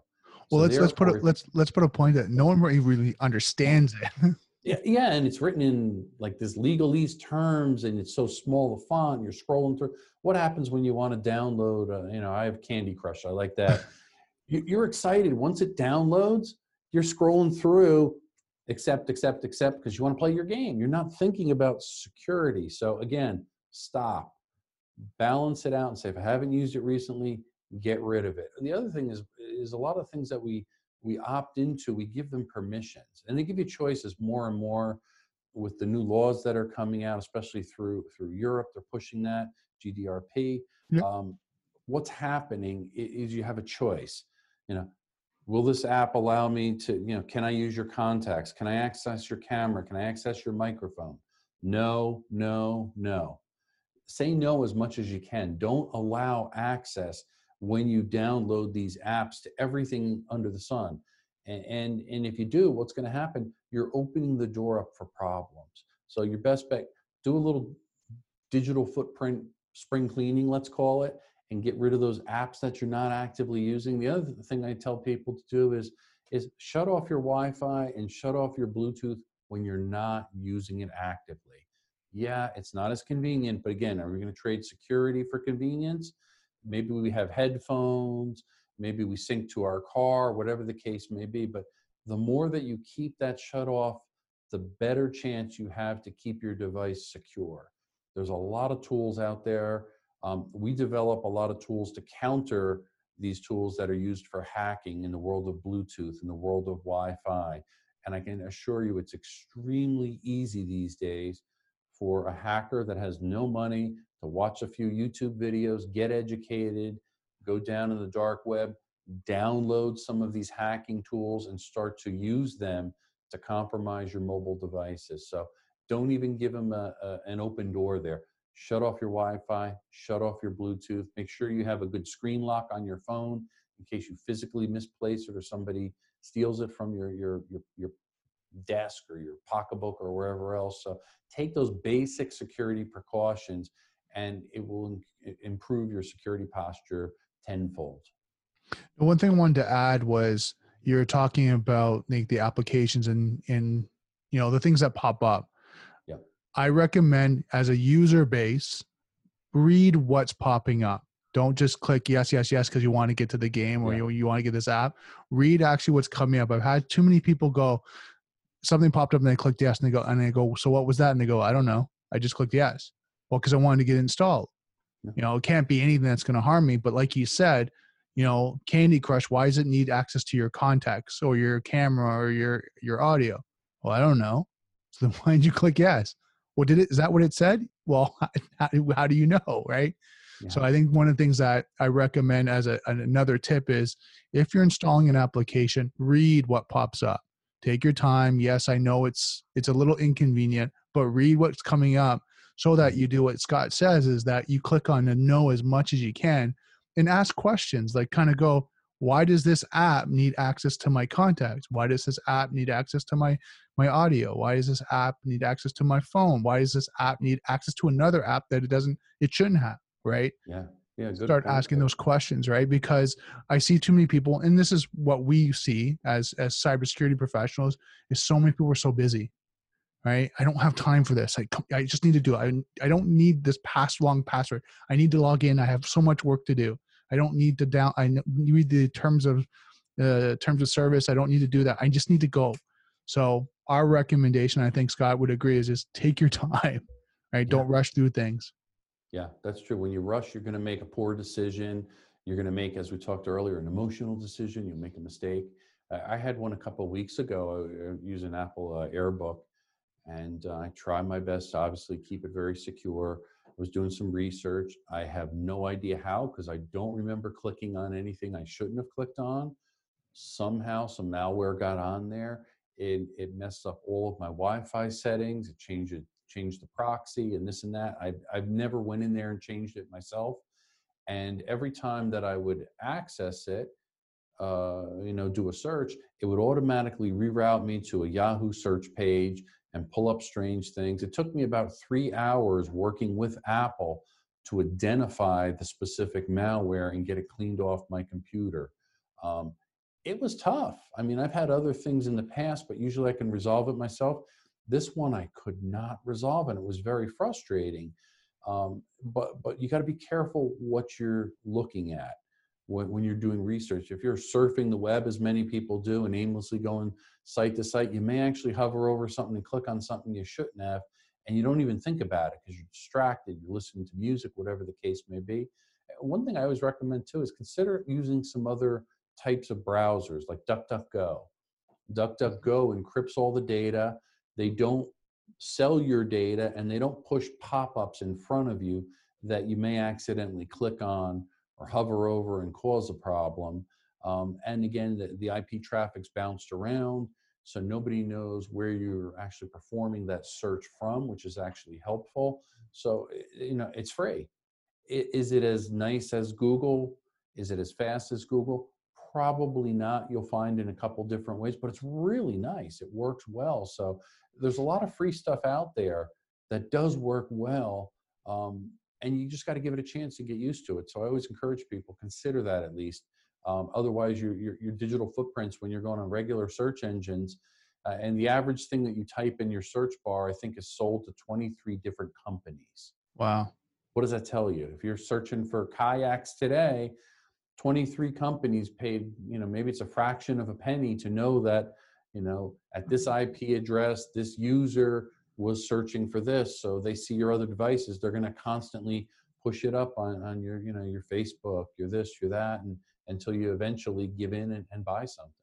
So let's let's put a, let's let's put a point that no one really understands it. Yeah, yeah, and it's written in like this legalese terms, and it's so small the font. You're scrolling through. What happens when you want to download? Uh, you know, I have Candy Crush. I like that. you, you're excited once it downloads. You're scrolling through, accept, accept, accept, because you want to play your game. You're not thinking about security. So again, stop, balance it out, and say, if I haven't used it recently, get rid of it. And the other thing is, is a lot of things that we we opt into, we give them permissions, and they give you choices more and more with the new laws that are coming out, especially through through Europe. They're pushing that GDRP. Yeah. Um, what's happening is you have a choice. You know, will this app allow me to? You know, can I use your contacts? Can I access your camera? Can I access your microphone? No, no, no. Say no as much as you can. Don't allow access when you download these apps to everything under the sun. And, and, and if you do, what's going to happen? You're opening the door up for problems. So your best bet, do a little digital footprint spring cleaning, let's call it, and get rid of those apps that you're not actively using. The other thing I tell people to do is, is shut off your Wi-Fi and shut off your Bluetooth when you're not using it actively. Yeah, it's not as convenient, but again, are we going to trade security for convenience? Maybe we have headphones maybe we sync to our car whatever the case may be but the more that you keep that shut off the better chance you have to keep your device secure. There's a lot of tools out there. Um, we develop a lot of tools to counter these tools that are used for hacking in the world of bluetooth in the world of wi-fi and i can assure you it's extremely easy these days for a hacker that has no money to watch a few YouTube videos, get educated, go down in the dark web, download some of these hacking tools and start to use them to compromise your mobile devices. So don't even give them a, a, an open door there. Shut off your Wi-Fi, shut off your Bluetooth. Make sure you have a good screen lock on your phone in case you physically misplace it or somebody steals it from your your your, your desk or your pocketbook or wherever else. So take those basic security precautions and it will im- improve your security posture tenfold. The one thing I wanted to add was you're talking about like the applications and and you know the things that pop up. Yeah. I recommend as a user base, read what's popping up. Don't just click yes, yes, yes because you want to get to the game or Yeah. you, you want to get this app. Read actually what's coming up. I've had too many people go, something popped up and they clicked yes and they go and they go, so what was that? And they go, I don't know. I just clicked yes. Well, because I wanted to get installed. Yeah. You know, it can't be anything that's going to harm me. But like you said, you know, Candy Crush, why does it need access to your contacts or your camera or your your audio? Well, I don't know. So then why did you click yes? Well, did it? Is that what it said? Well, how, do- how do you know, right? So I think one of the things that I recommend as a, another tip is if you're installing an application, read what pops up. Take your time. Yes, I know it's it's a little inconvenient, but read what's coming up so that mm-hmm. you do what Scott says is that you click on the no as much as you can and ask questions like kind of go, why does this app need access to my contacts? Why does this app need access to my my audio? Why does this app need access to my phone? Why does this app need access to another app that it doesn't it shouldn't have, right? yeah, yeah. Start point asking those questions, right? Because I see too many people, and this is what we see as as cybersecurity professionals, is so many people are so busy, right? I don't have time for this. I I just need to do it. I I don't need this pass long password. I need to log in. I have so much work to do. I don't need to down. I read the terms of uh, terms of service. I don't need to do that. I just need to go. So our recommendation, I think Scott would agree, is just take your time, right? Don't rush through things. Yeah, that's true. When you rush, you're going to make a poor decision. You're going to make, as we talked earlier, an emotional decision. You'll make a mistake. I had one a couple of weeks ago uh, using Apple uh, AirBook, and uh, I try my best to obviously keep it very secure. I was doing some research. I have no idea how because I don't remember clicking on anything I shouldn't have clicked on. Somehow, some malware got on there. It, it messed up all of my Wi-Fi settings. It changed it, changed the proxy and this and that. I've, I've never went in there and changed it myself. And every time that I would access it, uh, you know, do a search, it would automatically reroute me to a Yahoo search page and pull up strange things. It took me about three hours working with Apple to identify the specific malware and get it cleaned off my computer. Um, it was tough. I mean, I've had other things in the past, but usually I can resolve it myself. This one I could not resolve, and it was very frustrating. Um, but but you got to be careful what you're looking at when, when you're doing research. If you're surfing the web, as many people do, and aimlessly going site to site, you may actually hover over something and click on something you shouldn't have, and you don't even think about it because you're distracted, you're listening to music, whatever the case may be. Eh, one thing I always recommend too is consider using some other types of browsers like DuckDuckGo. DuckDuckGo mm-hmm. encrypts all the data. They don't sell your data and they don't push pop ups in front of you that you may accidentally click on or hover over and cause a problem. Um, and again, the, the IP traffic's bounced around, so nobody knows where you're actually performing that search from, which is actually helpful. So, you know, it's free. Is it as nice as Google? Is it as fast as Google? Probably not. You'll find in a couple different ways, but it's really nice. It works well. So, there's a lot of free stuff out there that does work well. Um, and you just got to give it a chance and get used to it. So I always encourage people consider that at least. Um, otherwise, your, your, your digital footprints when you're going on regular search engines, uh, and the average thing that you type in your search bar, I think, is sold to 23 different companies. Wow. What does that tell you? If you're searching for kayaks today, 23 companies paid, you know, maybe it's a fraction of a penny to know that, you know, at this IP address, this user was searching for this so they see your other devices they're going to constantly push it up on, on your you know your facebook your this your that and until you eventually give in and, and buy something.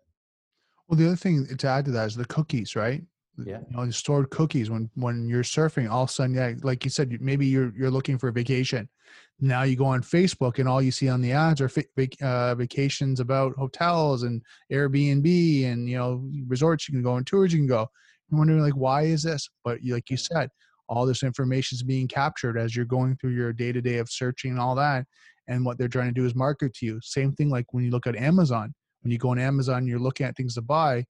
Well the other thing to add to that is the cookies right? Yeah. you know the stored cookies when when you're surfing all of a sudden yeah like you said maybe you're you're looking for a vacation. Now you go on facebook and all you see on the ads are uh, vacations about hotels and airbnb and you know resorts you can go on tours you can go you're wondering like why is this? But like you said all this information is being captured as you're going through your day to day of searching and all that and what they're trying to do is market to you. Same thing like when you look at amazon. When you go on amazon you're looking at things to buy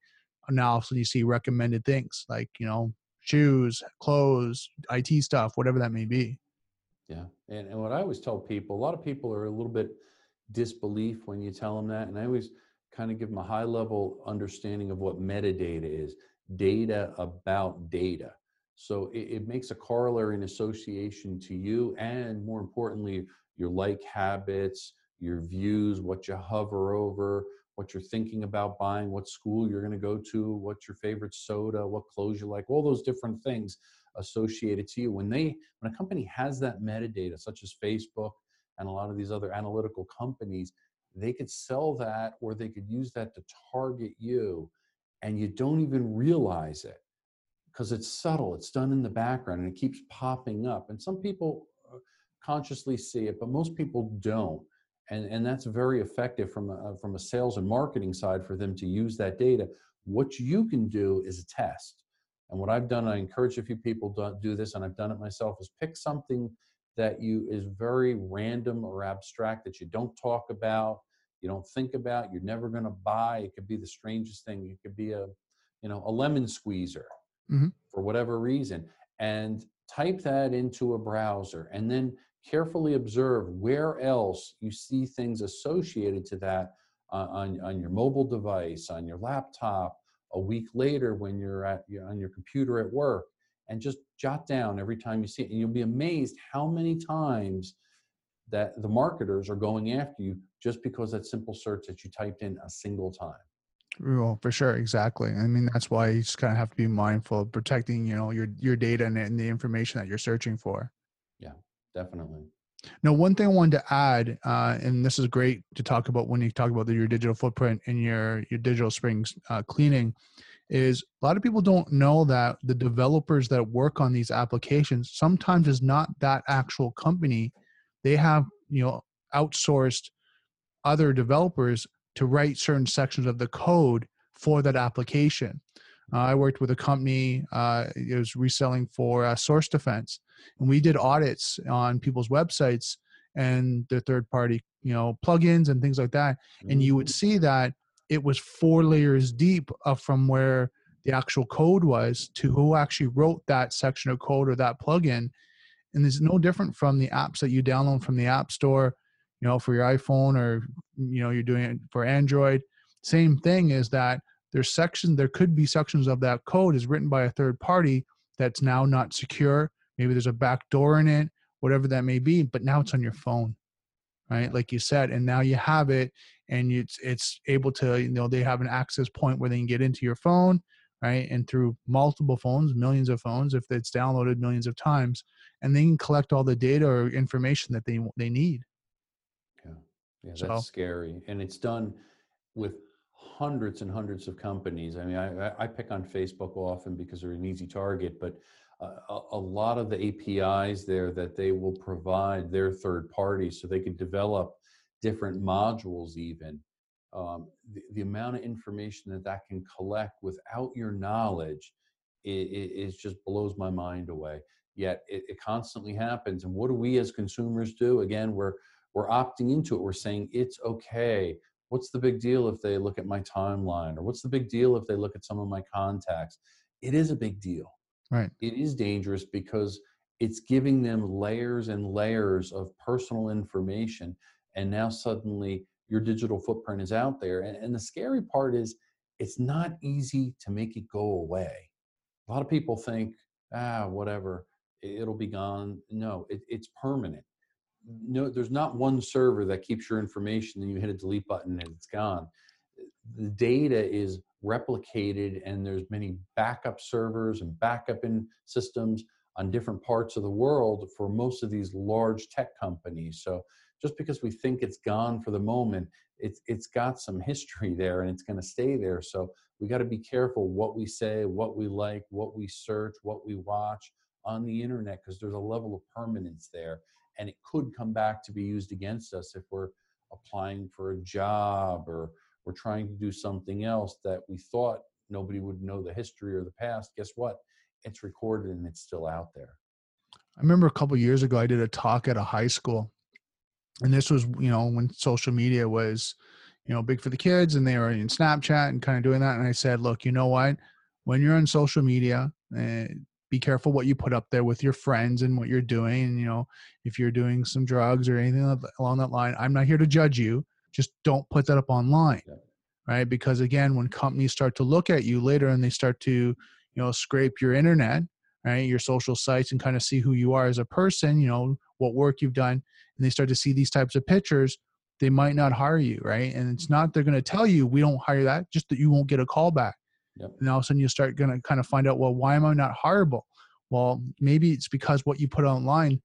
now so you see recommended things like you know shoes clothes it stuff whatever that may be. Yeah and, and what i always tell people a lot of people are a little bit disbelief when you tell them that and i always kind of give them a high level understanding of what metadata is data about data. So it, it, makes a corollary and association to you, and more importantly, your like habits, your views, what you hover over, what you're thinking about buying, what school you're going to go to, what's your favorite soda, what clothes you like, all those different things associated to you. When they, when a company has that metadata, such as Facebook and a lot of these other analytical companies, they could sell that or they could use that to target you and you don't even realize it because it's subtle it's done in the background and it keeps popping up and some people uh, consciously see it but most people don't and and that's very effective from a from a sales and marketing side for them to use that data. What you can do is a test and what i've done i encourage a few people to do this and i've done it myself is pick something that you is very random or abstract that you don't talk about you don't think about, you're never going to buy. It could be the strangest thing. It could be a, you know, a lemon squeezer mm-hmm. for whatever reason. And type that into a browser and then carefully observe where else you see things associated to that uh, on, on your mobile device, on your laptop, a week later when you're at on your computer at work, and just jot down every time you see it. And you'll be amazed how many times that the marketers are going after you just because that simple search that you typed in a single time. Well, for sure, exactly. I mean, that's why you just kind of have to be mindful of protecting, you know, your your data and, and the information that you're searching for. Yeah, definitely. Now, one thing I wanted to add, uh, and this is great to talk about when you talk about the, your digital footprint and your your digital springs uh, cleaning, is a lot of people don't know that the developers that work on these applications sometimes is not that actual company. They have you know outsourced other developers to write certain sections of the code for that application. Uh, I worked with a company, uh, it was reselling for uh, source defense, and we did audits on people's websites and their third party, you know, plugins and things like that. And you would Mhm. see that it was four layers deep from where the actual code was to who actually wrote that section of code or that plugin. And it's no different from the apps that you download from the App Store, you know, for your iPhone or, mm, you know, you're doing it for Android. Same thing is that there's sections, there could be sections of that code is written by a third party that's now not secure. Maybe there's a back door in it, whatever that may be, but now it's on your phone, right? Like you said, and now you have it and it's, it's able to, you know, they have an access point where they can get into your phone, right? And through multiple phones, millions of phones, if it's downloaded millions of times, and they can collect all the data or information that they, they need. Yeah, that's So- scary, and it's done with hundreds and hundreds of companies. I mean, I, I- pick on Facebook often because they're an easy target, but uh, a, a lot of the APIs there that they will provide their third parties, so they could develop different modules. Even um, the, the amount of information that that can collect without your knowledge is, is just blows my mind away. Yet it, it constantly happens, and what do we as consumers do? Again, we're we're opting into it. We're saying it's okay. What's the big deal if they look at my timeline? Or what's the big deal if they look at some of my contacts? It is a big deal. Right. It is dangerous because it's giving them layers and layers of personal information. And now suddenly your digital footprint is out there. And, and the scary part is it's not easy to make it go away. A lot of people think, ah, whatever, it'll be gone. No, it, it's permanent no there's not one server that keeps your information and you hit a delete button and it's gone. The data is replicated and there's many backup servers and backup in systems on different parts of the world for most of these large tech companies. So just because we think it's gone for the moment it's it's got some history there and it's going to stay there. So we got to be careful what we say what we like what we search what we watch on the internet because there's a level of permanence there and it could come back to be used against us if we're applying for a job or we're trying to do something else that we thought nobody would know the history or the past guess what it's recorded and it's still out there I remember a couple years ago, I did a talk at a high school, and this was you know when social media was you know big for the kids, and they were in Snapchat and kind of doing that. And I said, look, you know what? When you're on social media, uh, be careful what you put up there with your friends and what you're doing. And, you know, if you're doing some drugs or anything along that line, I'm not here to judge you. Just don't put that up online, right? Because again, when companies start to look at you later and they start to you know scrape your internet right your social sites and kind of see who you are as a person you know what work you've done and they start to see these types of pictures they might not hire you right and it's mm-hmm. not they're going to tell you we don't hire that just that you won't get a call back Yep. and all of a sudden you start going to kind of find out well why am i not hireable? Well maybe it's because what you put online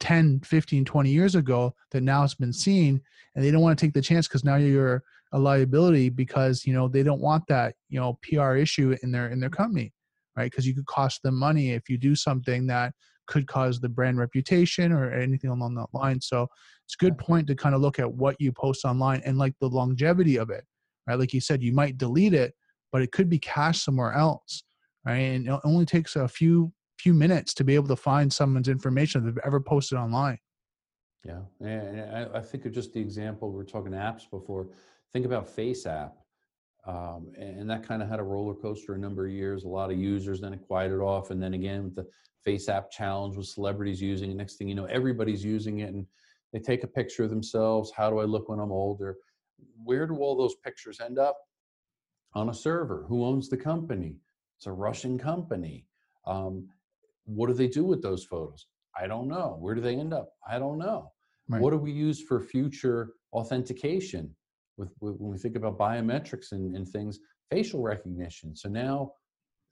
10 15 20 years ago that now it's been seen and they don't want to take the chance because now you're a liability because you know they don't want that you know pr issue in their in their company right? Because you could cost them money if you do something that could cause the brand reputation or anything along that line. So it's a good point to kind of look at what you post online and like the longevity of it right? Like you said you might delete it but it could be cached somewhere else right and it only takes a few few minutes to be able to find someone's information that they've ever posted online Yeah, and I, think of just the example we were talking apps before. Think about FaceApp, um, and that kind of had a roller coaster a number of years. A lot of users, then it quieted off, and then again with the FaceApp challenge with celebrities using it. Next thing you know, everybody's using it, and they take a picture of themselves. How do I look when I'm older? Where do all those pictures end up? On a server. Who owns the company? It's a Russian company. Um, what do they do with those photos? I don't know. Where do they end up? I don't know. Right. What do we use for future authentication? With, with when we think about biometrics and, and things, facial recognition. So now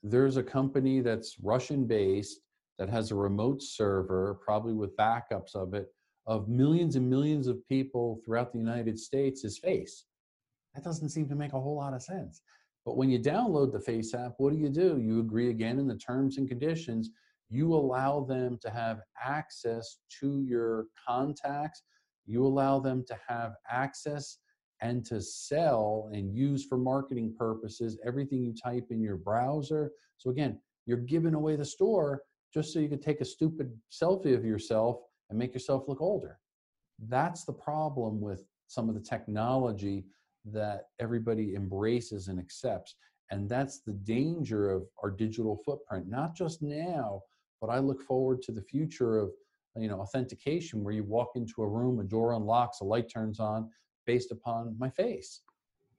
there's a company that's Russian based that has a remote server, probably with backups of it, of millions and millions of people throughout the United States face. That doesn't seem to make a whole lot of sense. But when you download the FaceApp, what do you do? You agree again in the terms and conditions. You allow them to have access to your contacts. You allow them to have access and to sell and use for marketing purposes everything you type in your browser. So again, you're giving away the store just so you can take a stupid selfie of yourself and make yourself look older. That's the problem with some of the technology that everybody embraces and accepts. And that's the danger of our digital footprint, not just now, but I look forward to the future of you know authentication where you walk into a room, a door unlocks, a light turns on based upon my face.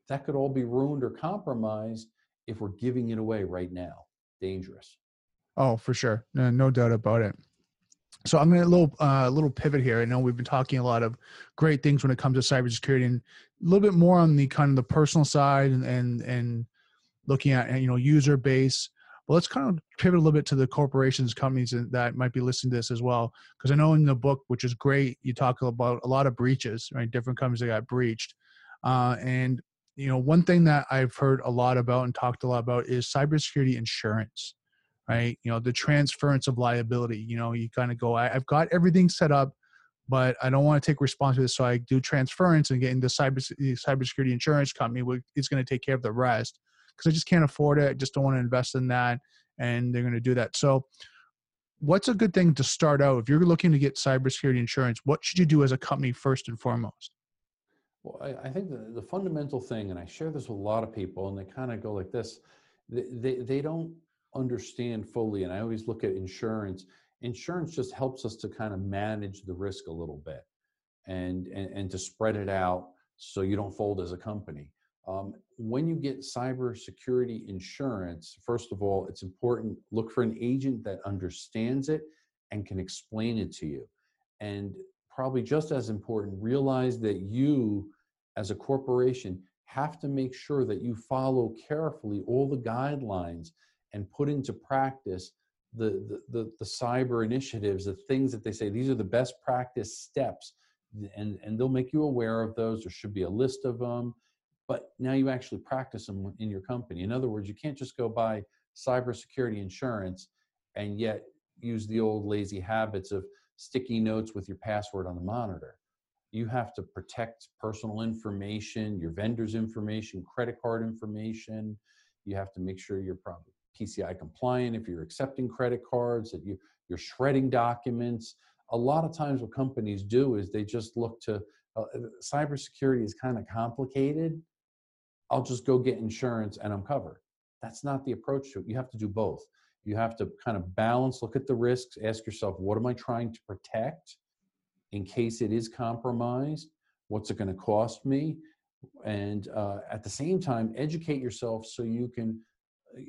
That could all be ruined or compromised if we're giving it away right now. Dangerous. Oh, for sure. No, no doubt about it. So I'm going to a little uh, little pivot here. I know we've been talking a lot of great things when it comes to cybersecurity, and a little bit more on the kind of the personal side and and and looking at you know user base. But let's kind of pivot a little bit to the corporations, companies that might be listening to this as well, because I know in the book, which is great, you talk about a lot of breaches, right? Different companies that got breached, uh, and you know one thing that I've heard a lot about and talked a lot about is cybersecurity insurance right? You know, the transference of liability. You know, you kind of go, I, have got everything set up, but I don't want to take responsibility. So I do transference and get into cyber eh, cybersecurity insurance company is going to take care of the rest because I just can't afford it. I just don't want to invest in that, and they're going to do that. So, what's a good thing to start out if you're looking to get cybersecurity insurance? What should you do as a company first and foremost? Well, I, I think the, the fundamental thing, and I share this with a lot of people, and they kind of go like this: they, they, they don't understand fully, and I always look at insurance. Insurance just helps us to kind of manage the risk a little bit and, and, and to spread it out so you don't fold as a company. Um, when you get cybersecurity insurance, first of all, it's important look for an agent that understands it and can explain it to you. And probably just as important, realize that you, as a corporation, have to make sure that you follow carefully all the guidelines and put into practice the, the, the, the, cyber initiatives, the things that they say, these are the best practice steps. And, and they'll make you aware of those. There should be a list of them. But now you actually practice them in your company. In other words, you can't just go buy cybersecurity insurance and yet use the old lazy habits of sticky notes with your password on the monitor. You have to protect personal information, your vendor's information, credit card information. You have to make sure probably PCI compliant, if you're accepting credit cards, that you, you're shredding documents. A lot of times what companies do is they just look to, uh, cybersecurity is kind of complicated. I'll just go get insurance and I'm covered. That's not the approach to it. You have to do both. You have to kind of balance, look at the risks, ask yourself, what am I trying to protect in case it is compromised? What's it going to cost me? And uh, at the same time, educate yourself so you can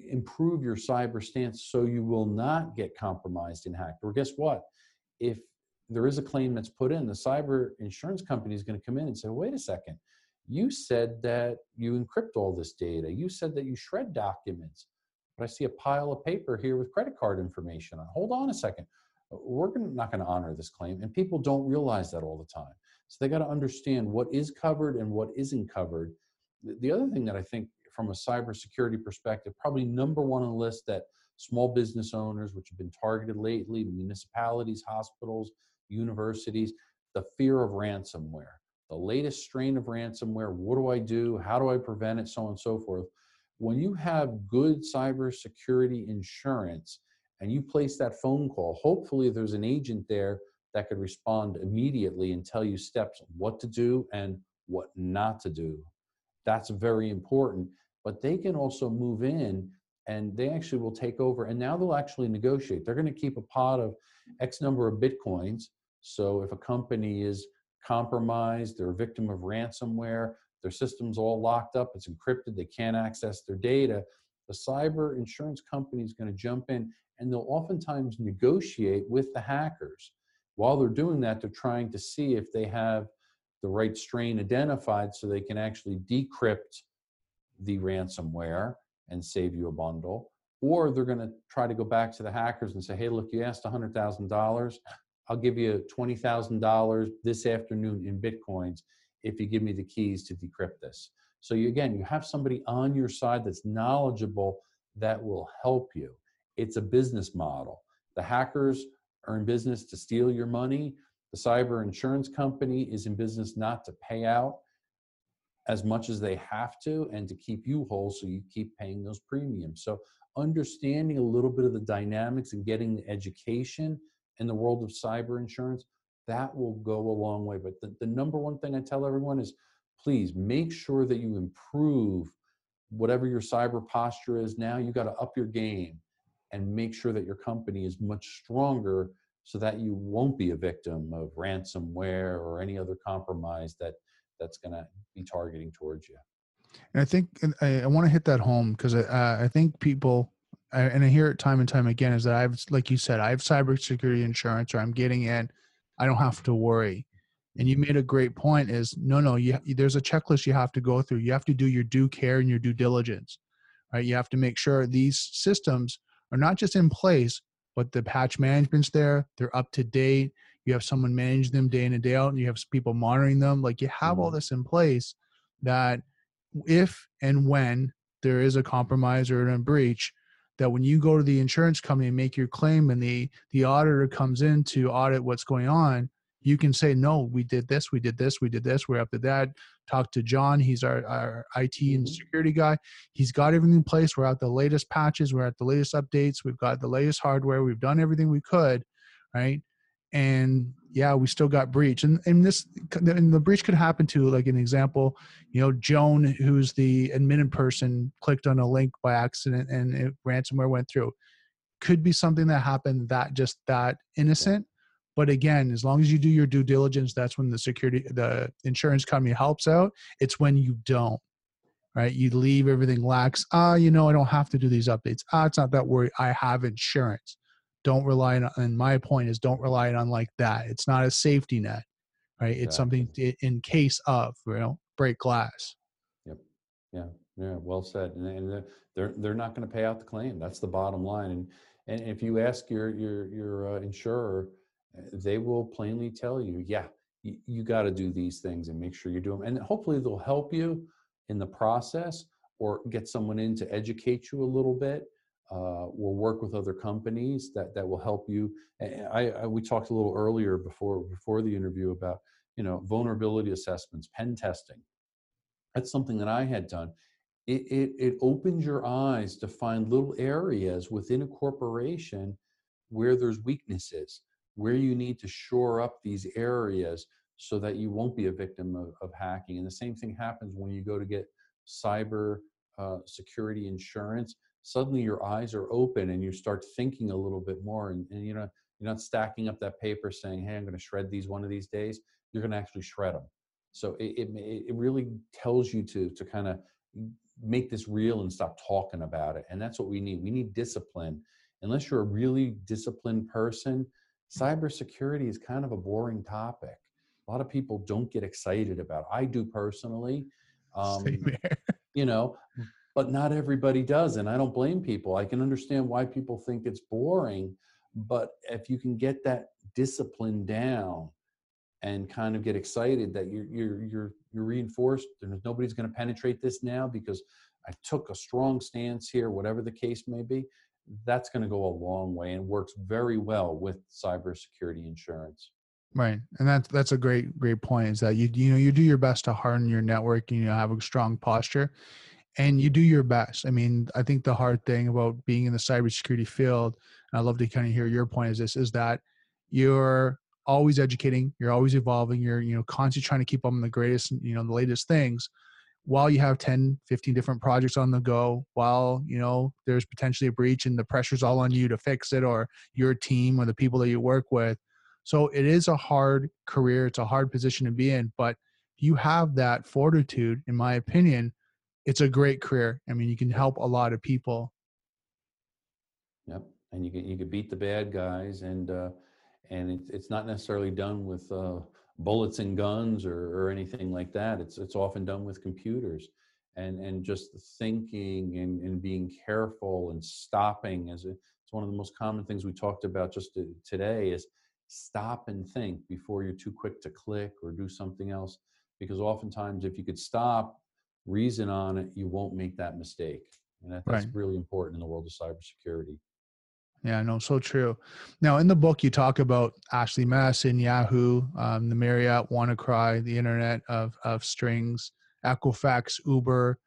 improve your cyber stance so you will not get compromised and hacked. Or guess what? If there is a claim that's put in, the cyber insurance company is going to come in and say, wait a second, you said that you encrypt all this data. You said that you shred documents, but I see a pile of paper here with credit card information on. Hold on a second. We're not going to honor this claim. And people don't realize that all the time. So they got to understand what is covered and what isn't covered. The other thing that I think from a cybersecurity perspective, probably number one on the list that small business owners, which have been targeted lately, municipalities, hospitals, universities, the fear of ransomware. The latest strain of ransomware, what do I do? How do I prevent it? So on and so forth. When you have good cybersecurity insurance and you place that phone call, hopefully there's an agent there that could respond immediately and tell you steps what to do and what not to do. That's very important but they can also move in and they actually will take over and now they'll actually negotiate. They're going to keep a pot of x number of bitcoins. So if a company is compromised they're a victim of ransomware their system's all locked up it's encrypted they can't access their data the cyber insurance company is going to jump in and they'll oftentimes negotiate with the hackers. While they're doing that, they're trying to see if they have the right strain identified so they can actually decrypt the ransomware and save you a bundle. Or they're going to try to go back to the hackers and say, hey, look, you asked $100,000. I'll give you $20,000 this afternoon in Bitcoins if you give me the keys to decrypt this. So you, again, you have somebody on your side that's knowledgeable that will help you. It's a business model. The hackers are in business to steal your money. The cyber insurance company is in business not to pay out as much as they have to and to keep you whole so you keep paying those premiums. So understanding a little bit of the dynamics and getting the education in the world of cyber insurance, that will go a long way. But the, the number one thing I tell everyone is please make sure that you improve whatever your cyber posture is now. You got to up your game and make sure that your company is much stronger so that you won't be a victim of ransomware or any other compromise that that's going to be targeting towards you. And I think I, I want to hit that home because I, I think people, and I hear it time and time again, is that I've, like you said, I have cybersecurity insurance or I'm getting in, I don't have to worry. And you made a great point is no, no, you, there's a checklist you have to go through. You have to do your due care and your due diligence, right? You have to make sure these systems are not just in place, but the patch management's there. They're up to date. You have someone manage them day in and day out, and you have people monitoring them. Like you have all mm-hmm. this in place that if and when there is a compromise or a breach, that when you go to the insurance company and make your claim and the the auditor comes in to audit what's going on, you can say, no, we did this, we did this, we did this, we're up to that. Talk to John. He's our, our IT and mm-hmm. security guy. He's got everything in place. We're at the latest patches, we're at the latest updates, we've got the latest hardware, we've done everything we could, right? And yeah, we still got breach. And and this and the breach could happen to like an example, you know, Joan, who's the admitted person, clicked on a link by accident and it, ransomware went through. Could be something that happened that just that innocent but again, as long as you do your due diligence, that's when the security, the insurance company helps out. It's when you don't, right? You leave everything lax. Ah, you know, I don't have to do these updates. Ah, it's not that worry. I have insurance. Don't rely on, and my point is don't rely on like that. It's not a safety net, right? It's something in case of, you know, break glass. Yep. Yeah. Yeah. Well said. And, and they're, they're not going to pay out the claim. That's the bottom line. And, and if you ask your, your, your uh, insurer, they will plainly tell you, yeah, you, you got to do these things and make sure you do them. And hopefully they'll help you in the process or get someone in to educate you a little bit. Uh, we'll work with other companies that, that will help you. I, I, we talked a little earlier before before the interview about you know vulnerability assessments, pen testing. That's something that I had done. It, it, it opens your eyes to find little areas within a corporation where there's weaknesses where you need to shore up these areas so that you won't be a victim of, of hacking. And the same thing happens when you go to get cyber uh, security insurance. Suddenly your eyes are open and you start thinking a little bit more. And, and you know, you're not stacking up that paper saying, hey, I'm going to shred these one of these days. You're going to actually shred them. So it, it, it really tells you to, to kind of make this real and stop talking about it. And that's what we need. We need discipline. Unless you're a really disciplined person, cybersecurity is kind of a boring topic. A lot of people don't get excited about. It. I do personally. Um, you know, but not everybody does, and I don't blame people. I can understand why people think it's boring, but if you can get that discipline down and kind of get excited that you're you're you're you're reinforced and nobody's going to penetrate this now because I took a strong stance here, whatever the case may be that's going to go a long way and works very well with cybersecurity insurance. Right, and that's that's a great great point. Is that you you know you do your best to harden your network and you know have a strong posture, and you do your best. I mean, I think the hard thing about being in the cybersecurity field, and I love to kind of hear your point is this is that you're always educating, you're always evolving, you're you know constantly trying to keep up on the greatest you know the latest things while you have 10 15 different projects on the go while you know there's potentially a breach and the pressure's all on you to fix it or your team or the people that you work with so it is a hard career it's a hard position to be in but you have that fortitude in my opinion it's a great career i mean you can help a lot of people yep and you can you can beat the bad guys and uh and it, it's not necessarily done with uh, bullets and guns or, or anything like that. It's it's often done with computers, and and just thinking and, and being careful and stopping as it's one of the most common things we talked about just to, today is stop and think before you're too quick to click or do something else because oftentimes if you could stop reason on it you won't make that mistake and that, that's right. really important in the world of cybersecurity yeah, no, so true. Now, in the book, you talk about Ashley Madison, Yahoo, um, the Marriott, WannaCry, the Internet of, of Strings, Equifax, Uber,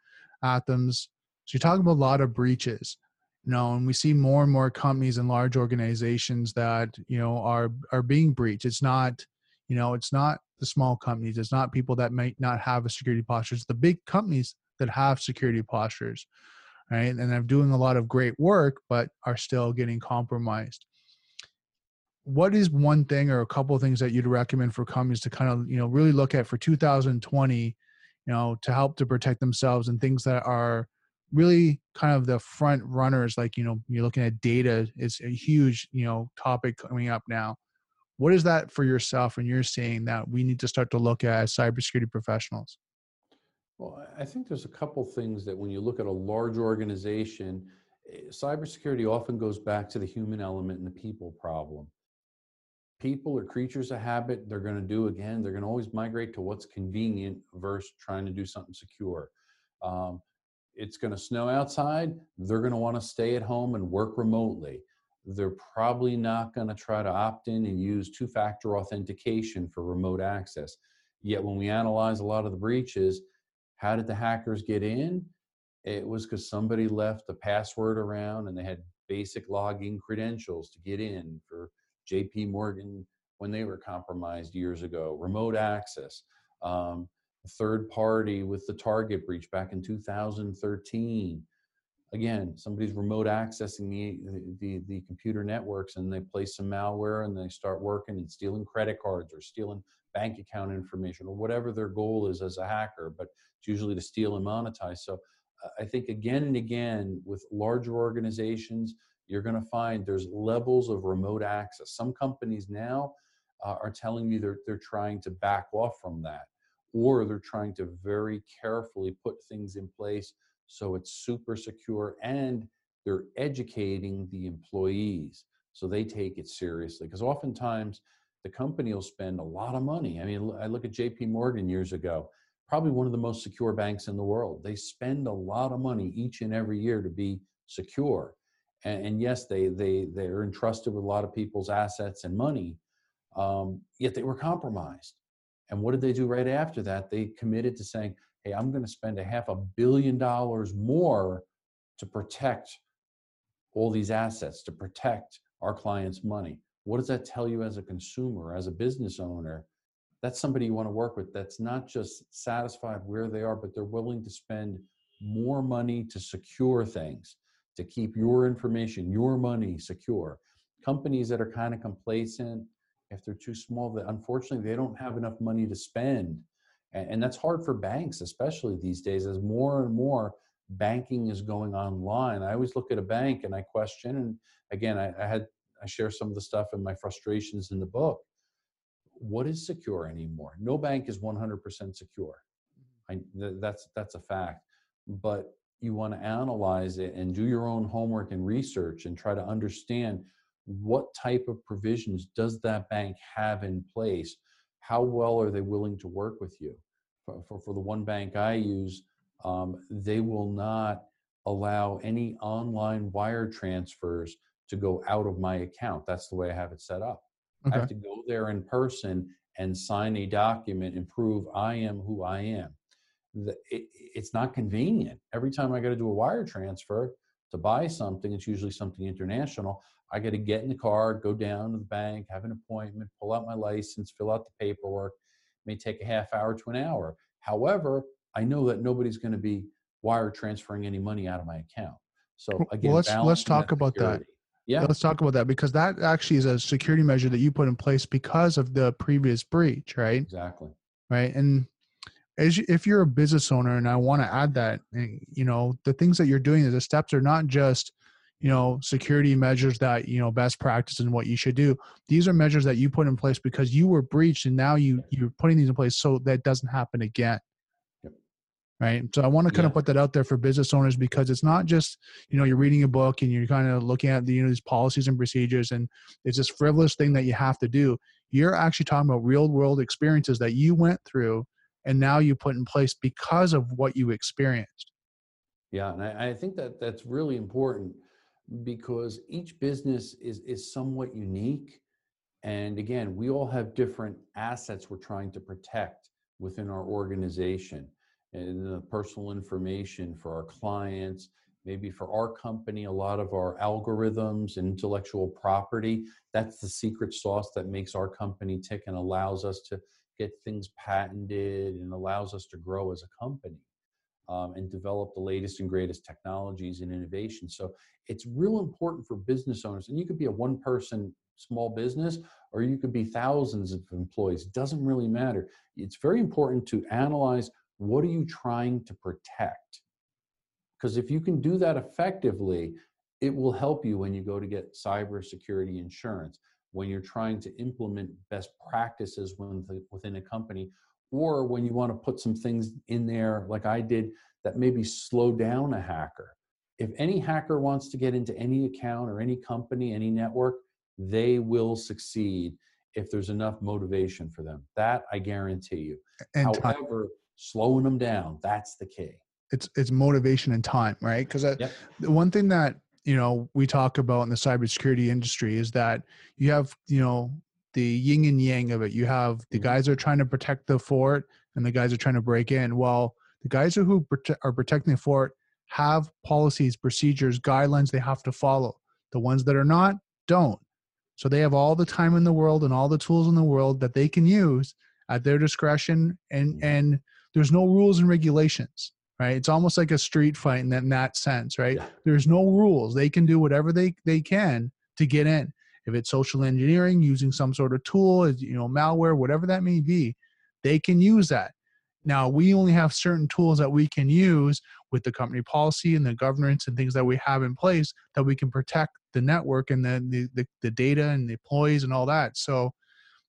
Anthem. So you talk about a lot of breaches, you know, and we see more and more companies and large organizations that you know are are being breached. It's not, you know, it's not the small companies. It's not people that might not have a security posture. It's the big companies that have security postures right? And they're doing a lot of great work, but are still getting compromised. What is one thing or a couple of things that you'd recommend for companies to kind of, you know, really look at for 2020, you know, to help to protect themselves and things that are really kind of the front runners, like, you know, you're looking at data is a huge, you know, topic coming up now. What is that for yourself and you're seeing that we need to start to look at as cybersecurity professionals? Well, I think there's a couple things that when you look at a large organization, eh, cybersecurity often goes back to the human element and the people problem. People are creatures of habit. They're going to do again. They're going to always migrate to what's convenient versus trying to do something secure. Um, it's going to snow outside. They're going to want to stay at home and work remotely. They're probably not going to try to opt in and use two factor authentication for remote access. Yet, when we analyze a lot of the breaches, how did the hackers get in? It was because somebody left a password around and they had basic login credentials to get in for JP Morgan when they were compromised years ago, remote access, um, third party with the Target breach back in 2013. Again, somebody's remote accessing the, the, the computer networks and they place some malware and they start working and stealing credit cards or stealing bank account information or whatever their goal is as a hacker. But it's usually to steal and monetize. So uh, I think again and again with larger organizations, you're going to find there's levels of remote access. Some companies now uh, are telling me they're, they're trying to back off from that, or they're trying to very carefully put things in place so it's super secure and they're educating the employees so they take it seriously. Because oftentimes the company will spend a lot of money. I mean, I look at JP Morgan years ago probably one of the most secure banks in the world. They spend a lot of money each and every year to be secure. And, and yes, they they they're entrusted with a lot of people's assets and money, um, yet they were compromised. And what did they do right after that? They committed to saying, "Hey, I'm going to spend a half a billion dollars more to protect all these assets, to protect our clients' money." What does that tell you as a consumer, as a business owner? that's somebody you want to work with that's not just satisfied where they are, but they're willing to spend more money to secure things, to keep your information, your money secure. Companies that are kind of complacent, if they're too small, that unfortunately they don't have enough money to spend. And, and that's hard for banks, especially these days, as more and more banking is going online. I always look at a bank and I question, and again, I, I had I share some of the stuff and my frustrations in the book what is secure anymore? No bank is 100% secure. Mm-hmm. I, that's that's a fact. But you want to analyze it and do your own homework and research and try to understand what type of provisions does that bank have in place? How well are they willing to work with you? For, for, for the one bank I use, um, they will not allow any online wire transfers to go out of my account. That's the way I have it set up. Okay. I have to go there in person and sign a document and prove I am who I am. It, it's not convenient. Every time I got to do a wire transfer to buy something, it's usually something international. I got to get in the car, go down to the bank, have an appointment, pull out my license, fill out the paperwork. It may take a half hour to an hour. However, I know that nobody's going to be wire transferring any money out of my account. So again, well, let's let's talk about that. Yeah. Let's talk about that because that actually is a security measure that you put in place because of the previous breach, right? Exactly. Right. And as you, if you're a business owner and I want to add that, eh, you know, the things that you're doing, the steps are not just, you know security measures that you know best practice and what you should do. These are measures that you put in place because you were breached and now you you're putting these in place so that doesn't happen again. Yep. right? So i want to kind Yeah. of put that out there for business owners because it's not just you know you're reading a book and you're kind of looking at the you know these policies and procedures and it's this frivolous thing that you have to do. You're actually talking about real world experiences that you went through and now you put in place because of what you experienced. Yeah, and I, I think that that's really important because each business is is somewhat unique. And again, we all have different assets we're trying to protect within our organization and the personal information for our clients, maybe for our company, a lot of our algorithms and intellectual property. That's the secret sauce that makes our company tick and allows us to get things patented and allows us to grow as a company um, and develop the latest and greatest technologies and innovation. So it's real important for business owners. And you could be a one person small business or you could be thousands of employees. It doesn't really matter. It's very important to analyze what are you trying to protect? Because if you can do that effectively, it will help you when you go to get cybersecurity insurance, when you're trying to implement best practices within within a company, or when you want to put some things in there like I did that maybe slow down a hacker. If any hacker wants to get into any account or any company, any network, they will succeed if there's enough motivation for them. That I guarantee you. and time. However, slowing them down, that's the key. it's it's motivation and time, right? Because Yep. the one thing that you know we talk about in the cybersecurity industry is that you have you know the yin and yang of it. You have the Mhm. guys are trying to protect the fort, and the guys are trying to break in. Well, the guys who are protecting the fort have policies, procedures, guidelines they have to follow. The ones that are not don't. So they have all the time in the world and all the tools in the world that they can use at their discretion, and Mhm. and there's no rules and regulations right? It's almost like a street fight in that, in that sense, right? Yeah. There's no rules. They can do whatever they, they can to get in. If it's social engineering, using some sort of tool, you know, malware, whatever that may be, they can use that. Now, we only have certain tools that we can use with the company policy and the governance and things that we have in place that we can protect the network and the, the, the, the data and the employees and all that. So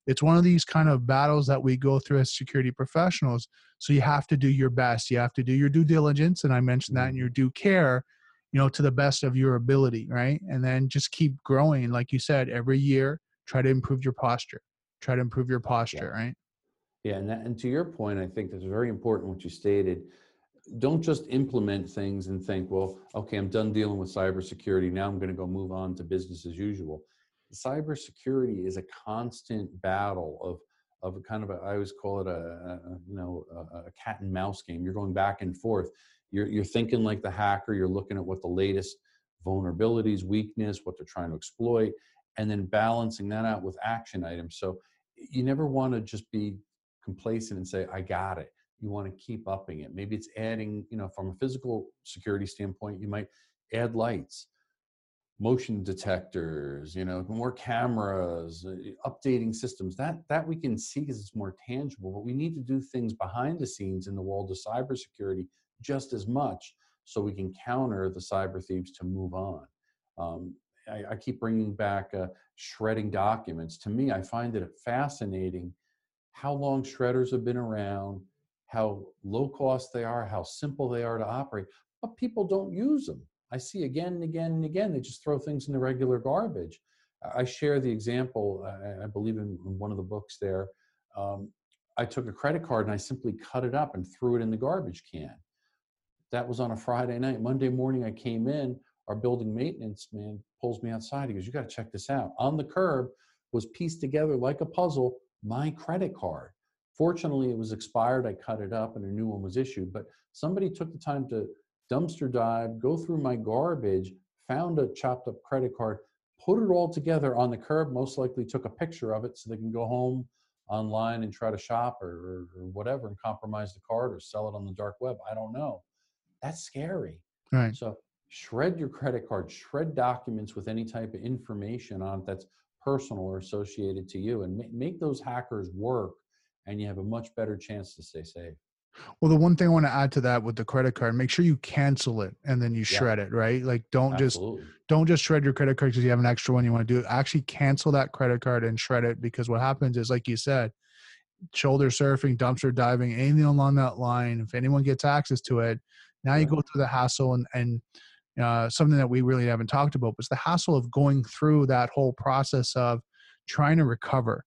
it's one of these kind of battles that we go through as security professionals so you have to do your best. You have to do your due diligence, and I mentioned that, mm-hmm. and your due care, you know, to the best of your ability, right? And then just keep growing, like you said, every year. Try to improve your posture. Try to improve your posture, right? Yeah, and, that, and to your point, I think that's very important what you stated. Don't just implement things and think, well, okay, I'm done dealing with cybersecurity. Now I'm going to go move on to business as usual. Cybersecurity is a constant battle of of a kind of a, I always call it a, a you know a, a cat and mouse game. You're going back and forth. You're you're thinking like the hacker. You're looking at what the latest vulnerabilities, weakness, what they're trying to exploit, and then balancing that out with action items. So you never want to just be complacent and say, I got it. You want to keep upping it. Maybe it's adding, you know, from a physical security standpoint, you might add lights, motion detectors, you know, more cameras, uh, updating systems. That that we can see because it's more tangible. But we need to do things behind the scenes in the world of cybersecurity just as much, so we can counter the cyber thieves to move on. Um, I, I, keep bringing back uh, shredding documents. To me, I find it fascinating how long shredders have been around, how low cost they are, how simple they are to operate, but people don't use them. I see again and again and again, they just throw things in the regular garbage. I share the example, I, believe in, in, one of the books there. Um, I took a credit card and I simply cut it up and threw it in the garbage can. That was on a Friday night. Monday morning, I came in. Our building maintenance man pulls me outside. He goes, You got to check this out. On the curb was pieced together like a puzzle my credit card. Fortunately, it was expired. I cut it up and a new one was issued. But somebody took the time to dumpster dive, go through my garbage, found a chopped up credit card, put it all together on the curb, most likely took a picture of it so they can go home online and try to shop or, or, or whatever and compromise the card or sell it on the dark web. I don't know. That's scary. Right. So shred your credit card, shred documents with any type of information on it that's personal or associated to you and make those hackers work and you have a much better chance to stay safe Well, the one thing I want to add to that with the credit card, make sure you cancel it and then you Yeah. shred it, right? Like don't just don't just shred your credit card because you have an extra one you want to do. Actually cancel that credit card and shred it because what happens is like you said, shoulder surfing, dumpster diving, anything along that line, if anyone gets access to it, now you go through the hassle and and uh, something that we really haven't talked about was the hassle of going through that whole process of trying to recover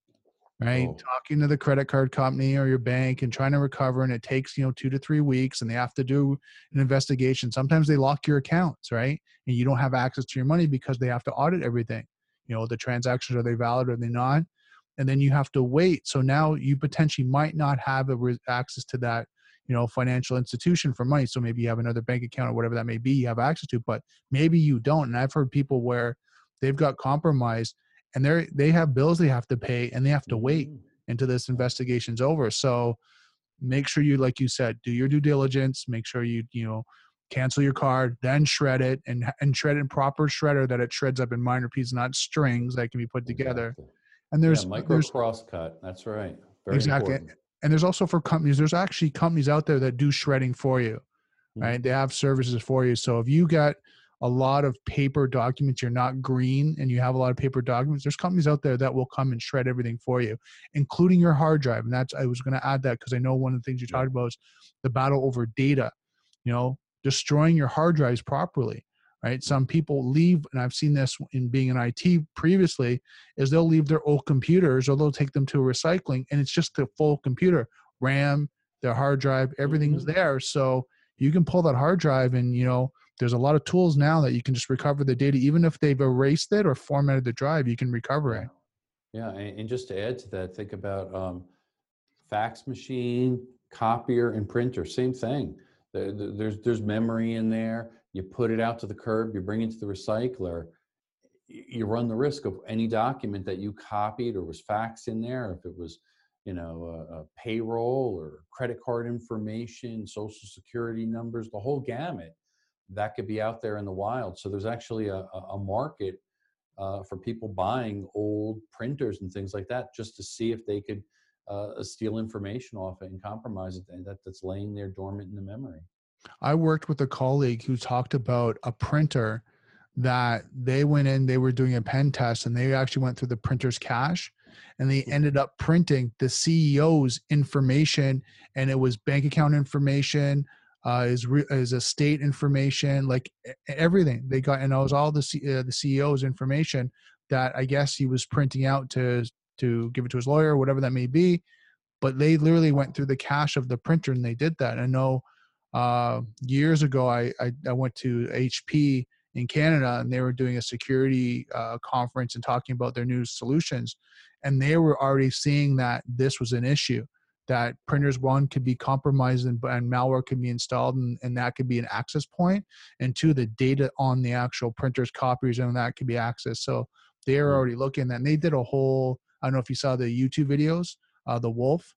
right? Oh. talking to the credit card company or your bank and trying to recover and it takes you know two to three weeks and they have to do an investigation. Sometimes they lock your accounts right? And you don't have access to your money because they have to audit everything. You know the transactions are they valid or they not? And then you have to wait. So now you potentially might not have a re- access to that you know financial institution for money so maybe you have another bank account or whatever that may be you have access to but maybe you don't and i've heard people where they've got compromised and they're they have bills they have to pay and they have to wait Mhm. until this investigation's over so make sure you like you said do your due diligence make sure you you know cancel your card then shred it and and shred in proper shredder that it shreds up in minor pieces not strings that can be put together Exactly. and there's yeah, micro there's crosscut. That's right. Very Exactly. important. And there's also for companies there's actually companies out there that do shredding for you Mhm. right? They have services for you. So if you got a lot of paper documents you're not green and you have a lot of paper documents there's companies out there that will come and shred everything for you including your hard drive. And that's i was going to add that because i know one of the things you talked about is the battle over data you know destroying your hard drives properly right some people leave and i've seen this in being in it previously is they'll leave their old computers or they'll take them to a recycling and it's just the full computer ram their hard drive everything's Mhm. there so you can pull that hard drive and you know there's a lot of tools now that you can just recover the data even if they've erased it or formatted the drive you can recover it Yeah, and, just to add to that, think about um, fax machine, copier, and printer. Same thing. There- there- There's there's memory in there. You put it out to the curb. You bring it to the recycler. You run the risk of any document that you copied or was faxed in there. If it was, you know, a, a payroll or credit card information, social security numbers, the whole gamut, that could be out there in the wild. So there's actually a, a market uh, for people buying old printers and things like that just to see if they could uh, steal information off it and compromise it that, that's laying there dormant in the memory. I worked with a colleague who talked about a printer that they went in, they were doing a pen test, and they actually went through the printer's cache and they ended up printing the CEO's information, and it was bank account information, uh, his, re- his estate information, like everything they got, and it was all the C- uh, the CEO's information that I guess he was printing out to to give it to his lawyer, whatever that may be. But they literally went through the cache of the printer and they did that. I know uh, years ago, I, I, I went to HP in Canada and they were doing a security uh, conference and talking about their new solutions. And they were already seeing that this was an issue that printers, one, could be compromised and, and malware could be installed and, and that could be an access point. And two, the data on the actual printer's copies and that could be accessed. So they were Mm. already looking at that. And they did a whole, I don't know if you saw the YouTube videos, uh, The Wolf.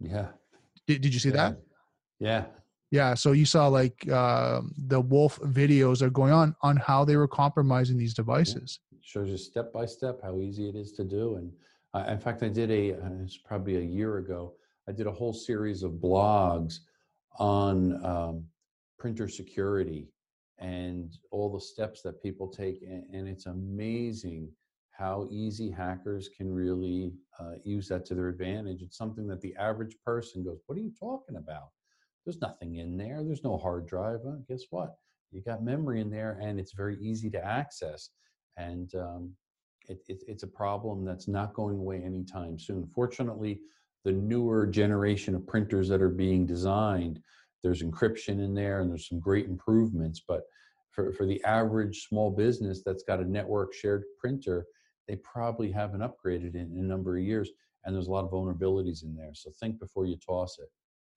Yeah. Did, did you see that? Yeah. Yeah, so you saw like uh, the wolf videos are going on on how they were compromising these devices. shows you step by step how easy it is to do. And I, in fact, I did a, uh, it's probably a year ago, I did a whole series of blogs on um, printer security and all the steps that people take. And, and it's amazing how easy hackers can really uh, use that to their advantage. It's something that the average person goes, What are you talking about? There's nothing in there. There's no hard drive. Guess what? You got memory in there and it's very easy to access. And um, it, it, it's a problem that's not going away anytime soon. Fortunately, the newer generation of printers that are being designed, there's encryption in there and there's some great improvements. But for, for the average small business that's got a network shared printer, they probably haven't upgraded in, in a number of years. And there's a lot of vulnerabilities in there. So think before you toss it.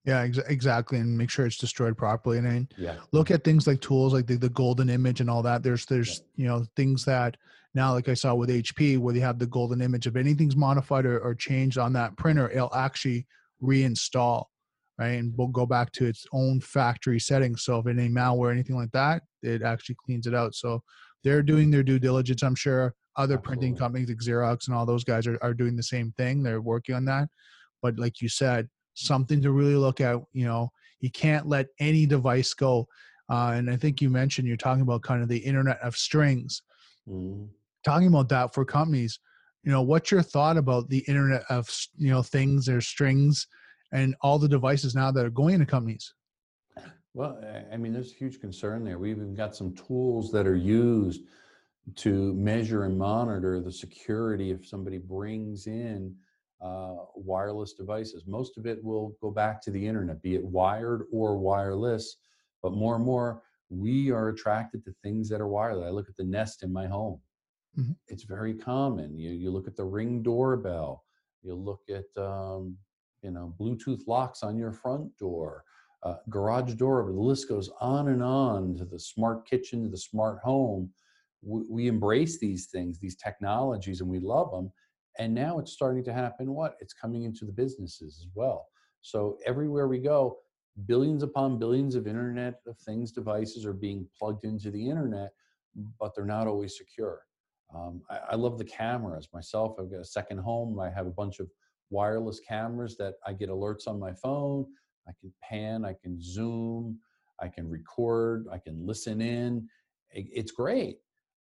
Yeah, ex- exactly, and make sure it's destroyed properly. And then Yeah. look at things like tools like the, the golden image and all that. There's there's you know things that now like I saw with HP where they have the golden image. If anything's modified or, or changed on that printer, it'll actually reinstall, right, and will go back to its own factory settings. So if any malware or anything like that, it actually cleans it out. So they're doing their due diligence. I'm sure other printing companies like Xerox and all those guys are, are doing the same thing. They're working on that. But like you said, something to really look at. You know, you can't let any device go. Uh, and I think you mentioned you're talking about kind of the Internet of Strings. Mm. Talking about that for companies, you know, what's your thought about the Internet of you know things or strings and all the devices now that are going into companies? Well, I mean, there's a huge concern there. We've even got some tools that are used to measure and monitor the security if somebody brings in uh, wireless devices. Most of it will go back to the internet, be it wired or wireless. But more and more, we are attracted to things that are wireless. I look at the Nest in my home. Mm-hmm. It's very common. You, you look at the Ring doorbell. You look at um, you know Bluetooth locks on your front door uh, garage door, the list goes on and on to the smart kitchen, to the smart home. We, we embrace these things, these technologies, and we love them. And now it's starting to happen. What? It's coming into the businesses as well. So everywhere we go, billions upon billions of Internet of Things devices are being plugged into the internet, but they're not always secure. Um, I, I, love the cameras myself. I've got a second home. I have a bunch of wireless cameras that I get alerts on my phone. I can pan, I can zoom, I can record, I can listen in. It's great.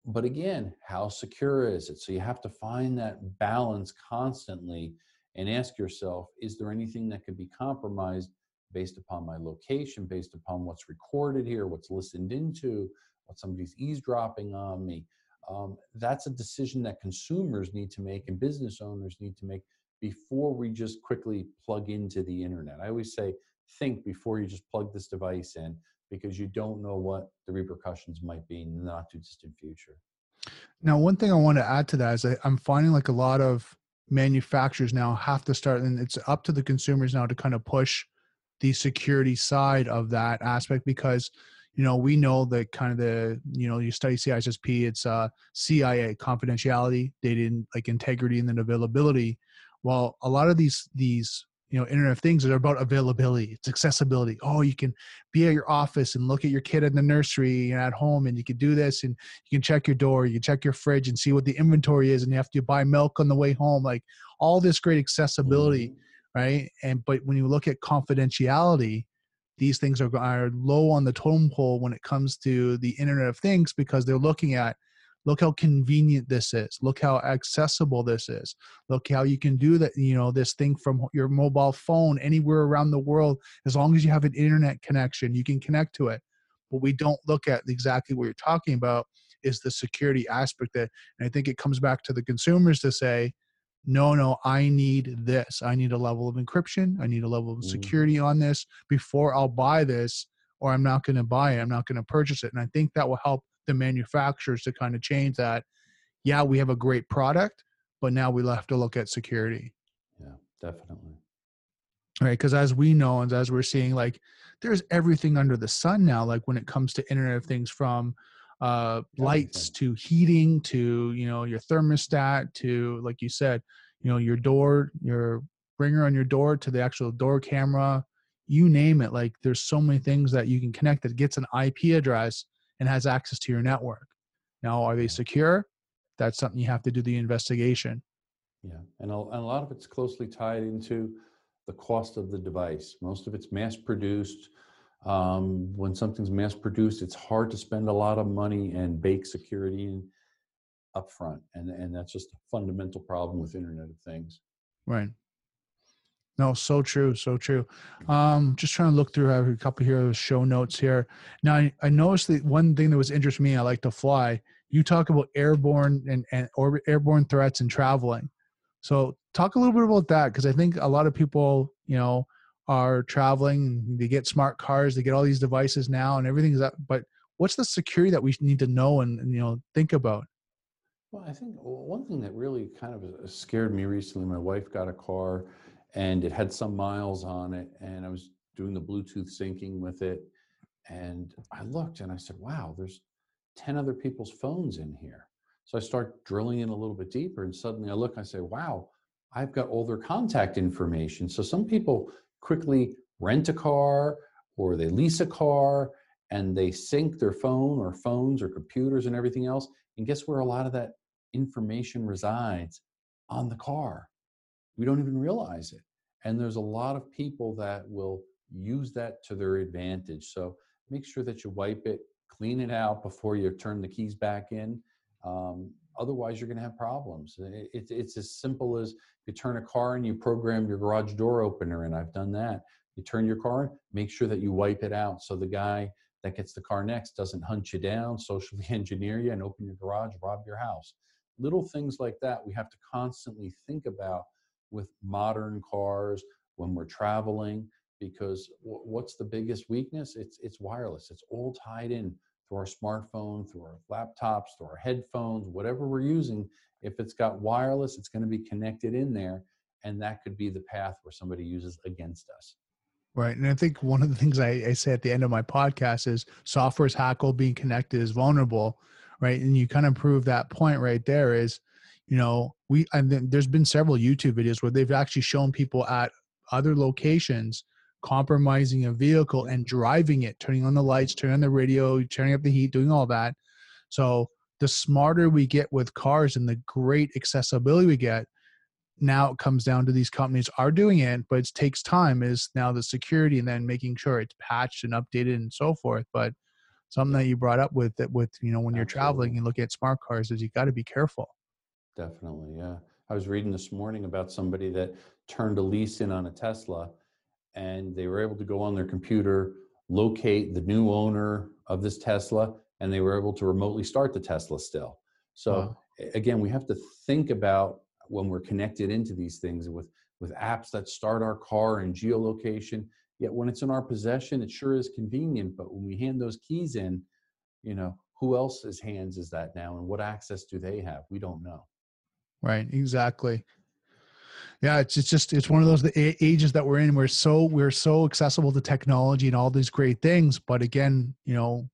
But again, how secure is it? So you have to find that balance constantly and ask yourself is there anything that could be compromised based upon my location, based upon what's recorded here, what's listened into, what somebody's eavesdropping on me? Um, that's a decision that consumers need to make and business owners need to make before we just quickly plug into the internet. I always say think before you just plug this device in because you don't know what the repercussions might be in the not too distant future. Now, one thing I want to add to that is I'm finding like a lot of manufacturers now have to start, and it's up to the consumers now to kind of push the security side of that aspect because you know we know that kind of the you know you study CISSP it's uh CIA confidentiality data like integrity and then availability well a lot of these these you know internet of things are about availability it's accessibility oh you can be at your office and look at your kid in the nursery and at home and you can do this and you can check your door you can check your fridge and see what the inventory is and you have to buy milk on the way home like all this great accessibility mm-hmm. right and but when you look at confidentiality these things are, are low on the totem pole when it comes to the internet of things because they're looking at look how convenient this is. Look how accessible this is. Look how you can do that you know this thing from your mobile phone anywhere around the world as long as you have an internet connection you can connect to it. But we don't look at exactly what you're talking about is the security aspect that and i think it comes back to the consumers to say no no i need this. I need a level of encryption. I need a level of mm. security on this before i'll buy this or i'm not going to buy it. I'm not going to purchase it. And i think that will help the manufacturers to kind of change that. Yeah, we have a great product, but now we have to look at security. Yeah, definitely. Right, because as we know and as we're seeing, like there's everything under the sun now. Like when it comes to Internet of Things, from uh, lights to heating to you know your thermostat to like you said, you know your door, your bringer on your door to the actual door camera, you name it. Like there's so many things that you can connect that gets an IP address and has access to your network. Now, are they secure? That's something you have to do the investigation. Yeah, and a, and a lot of it's closely tied into the cost of the device. Most of it's mass produced. Um, when something's mass produced, it's hard to spend a lot of money and bake security in upfront, and and that's just a fundamental problem with Internet of Things. Right. No, so true, so true. Um, just trying to look through a couple here of show notes here. Now, I, I noticed that one thing that was interesting me. I like to fly. You talk about airborne and and or airborne threats and traveling. So, talk a little bit about that because I think a lot of people, you know, are traveling. They get smart cars. They get all these devices now, and everything's up. But what's the security that we need to know and, and you know think about? Well, I think one thing that really kind of uh, scared me recently. My wife got a car and it had some miles on it and i was doing the bluetooth syncing with it and i looked and i said wow there's 10 other people's phones in here. So i start drilling in a little bit deeper and suddenly i look and i say wow i've got all their contact information. So some people quickly rent a car or they lease a car and they sync their phone or phones or computers and everything else and guess where a lot of that information resides? On the car we don't even realize it. And there's a lot of people that will use that to their advantage. So make sure that you wipe it, clean it out before you turn the keys back in. Um, otherwise, you're going to have problems. It, it's as simple as you turn a car and you program your garage door opener, and I've done that. You turn your car, make sure that you wipe it out so the guy that gets the car next doesn't hunt you down, socially engineer you, and open your garage, rob your house. Little things like that we have to constantly think about with modern cars when we're traveling because what's the biggest weakness it's it's wireless it's all tied in through our smartphone through our laptops through our headphones whatever we're using if it's got wireless it's going to be connected in there and that could be the path where somebody uses against us Right. And I think one of the things I, I, say at the end of my podcast is software is hackable, being connected is vulnerable. Right. And you kind of prove that point right there is, you know, we, and then there's been several YouTube videos where they've actually shown people at other locations compromising a vehicle and driving it, turning on the lights, turning on the radio, turning up the heat, doing all that. So the smarter we get with cars and the great accessibility we get, now it comes down to these companies are doing it, but it takes time. Is now the security and then making sure it's patched and updated and so forth. But something that you brought up with that with you know when you're Absolutely. traveling and looking at smart cars is you got to be careful. Definitely, yeah. I was reading this morning about somebody that turned a lease in on a Tesla, and they were able to go on their computer, locate the new owner of this Tesla, and they were able to remotely start the Tesla still. So wow. again, we have to think about when we're connected into these things with with apps that start our car and geolocation yet when it's in our possession it sure is convenient but when we hand those keys in you know who else's hands is that now and what access do they have we don't know right exactly yeah it's, it's just it's one of those ages that we're in we're so we're so accessible to technology and all these great things but again you know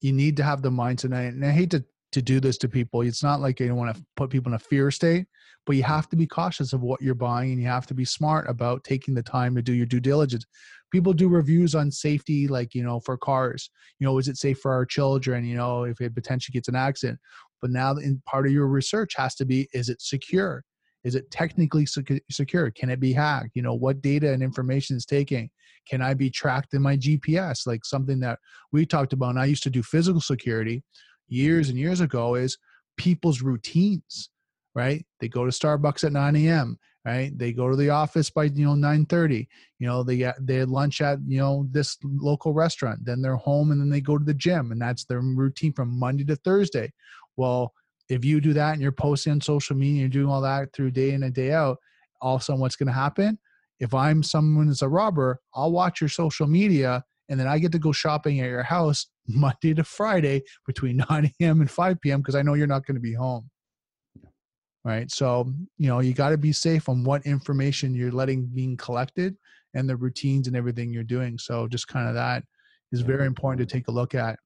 you need to have the mindset and I hate to to do this to people. It's not like you don't want to put people in a fear state, but you have to be cautious of what you're buying and you have to be smart about taking the time to do your due diligence. People do reviews on safety, like, you know, for cars. You know, is it safe for our children? You know, if it potentially gets an accident. But now, part of your research has to be is it secure? Is it technically secure? Can it be hacked? You know, what data and information is taking? Can I be tracked in my GPS? Like something that we talked about. And I used to do physical security years and years ago is people's routines right they go to starbucks at 9 a.m right they go to the office by you know 9.30 you know they they lunch at you know this local restaurant then they're home and then they go to the gym and that's their routine from monday to thursday well if you do that and you're posting on social media and you're doing all that through day in and day out all of a sudden what's going to happen if i'm someone that's a robber i'll watch your social media and then I get to go shopping at your house Monday to Friday between 9 a.m. and 5 p.m. because I know you're not going to be home. Right. So, you know, you got to be safe on what information you're letting being collected and the routines and everything you're doing. So, just kind of that is very important to take a look at.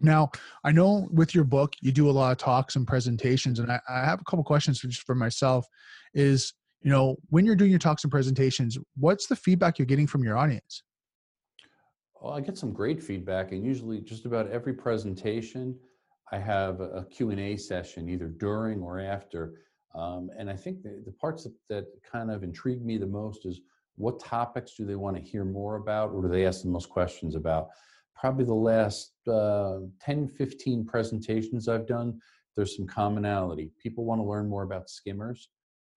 Now, I know with your book, you do a lot of talks and presentations, and I, I have a couple questions for, just for myself. Is you know, when you're doing your talks and presentations, what's the feedback you're getting from your audience? Well, I get some great feedback, and usually just about every presentation, I have a Q&A session either during or after. Um, and I think the, the parts that, that, kind of intrigue me the most is what topics do they want to hear more about or do they ask the most questions about? Probably the last uh, 10, 15 presentations I've done, there's some commonality. People want to learn more about skimmers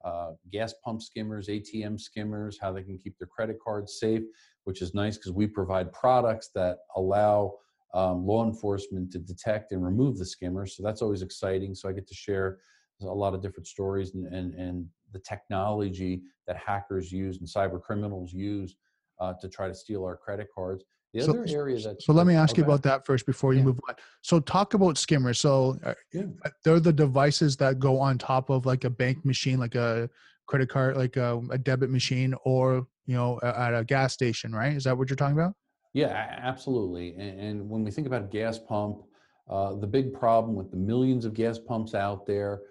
uh, gas pump skimmers, ATM skimmers, how they can keep their credit cards safe, which is nice because we provide products that allow um, law enforcement to detect and remove the skimmers. So that's always exciting. So I get to share a lot of different stories and, and, and the technology that hackers use and cyber criminals use uh, to try to steal our credit cards. The so, other area that so let me ask you about that first before you yeah. move on. So talk about skimmers. So uh, yeah. Uh, they're the devices that go on top of like a bank machine, like a credit card, like a, a debit machine, or you know at a gas station, right? Is that what you're talking about? Yeah, absolutely. And, and when we think about a gas pump, uh, the big problem with the millions of gas pumps out there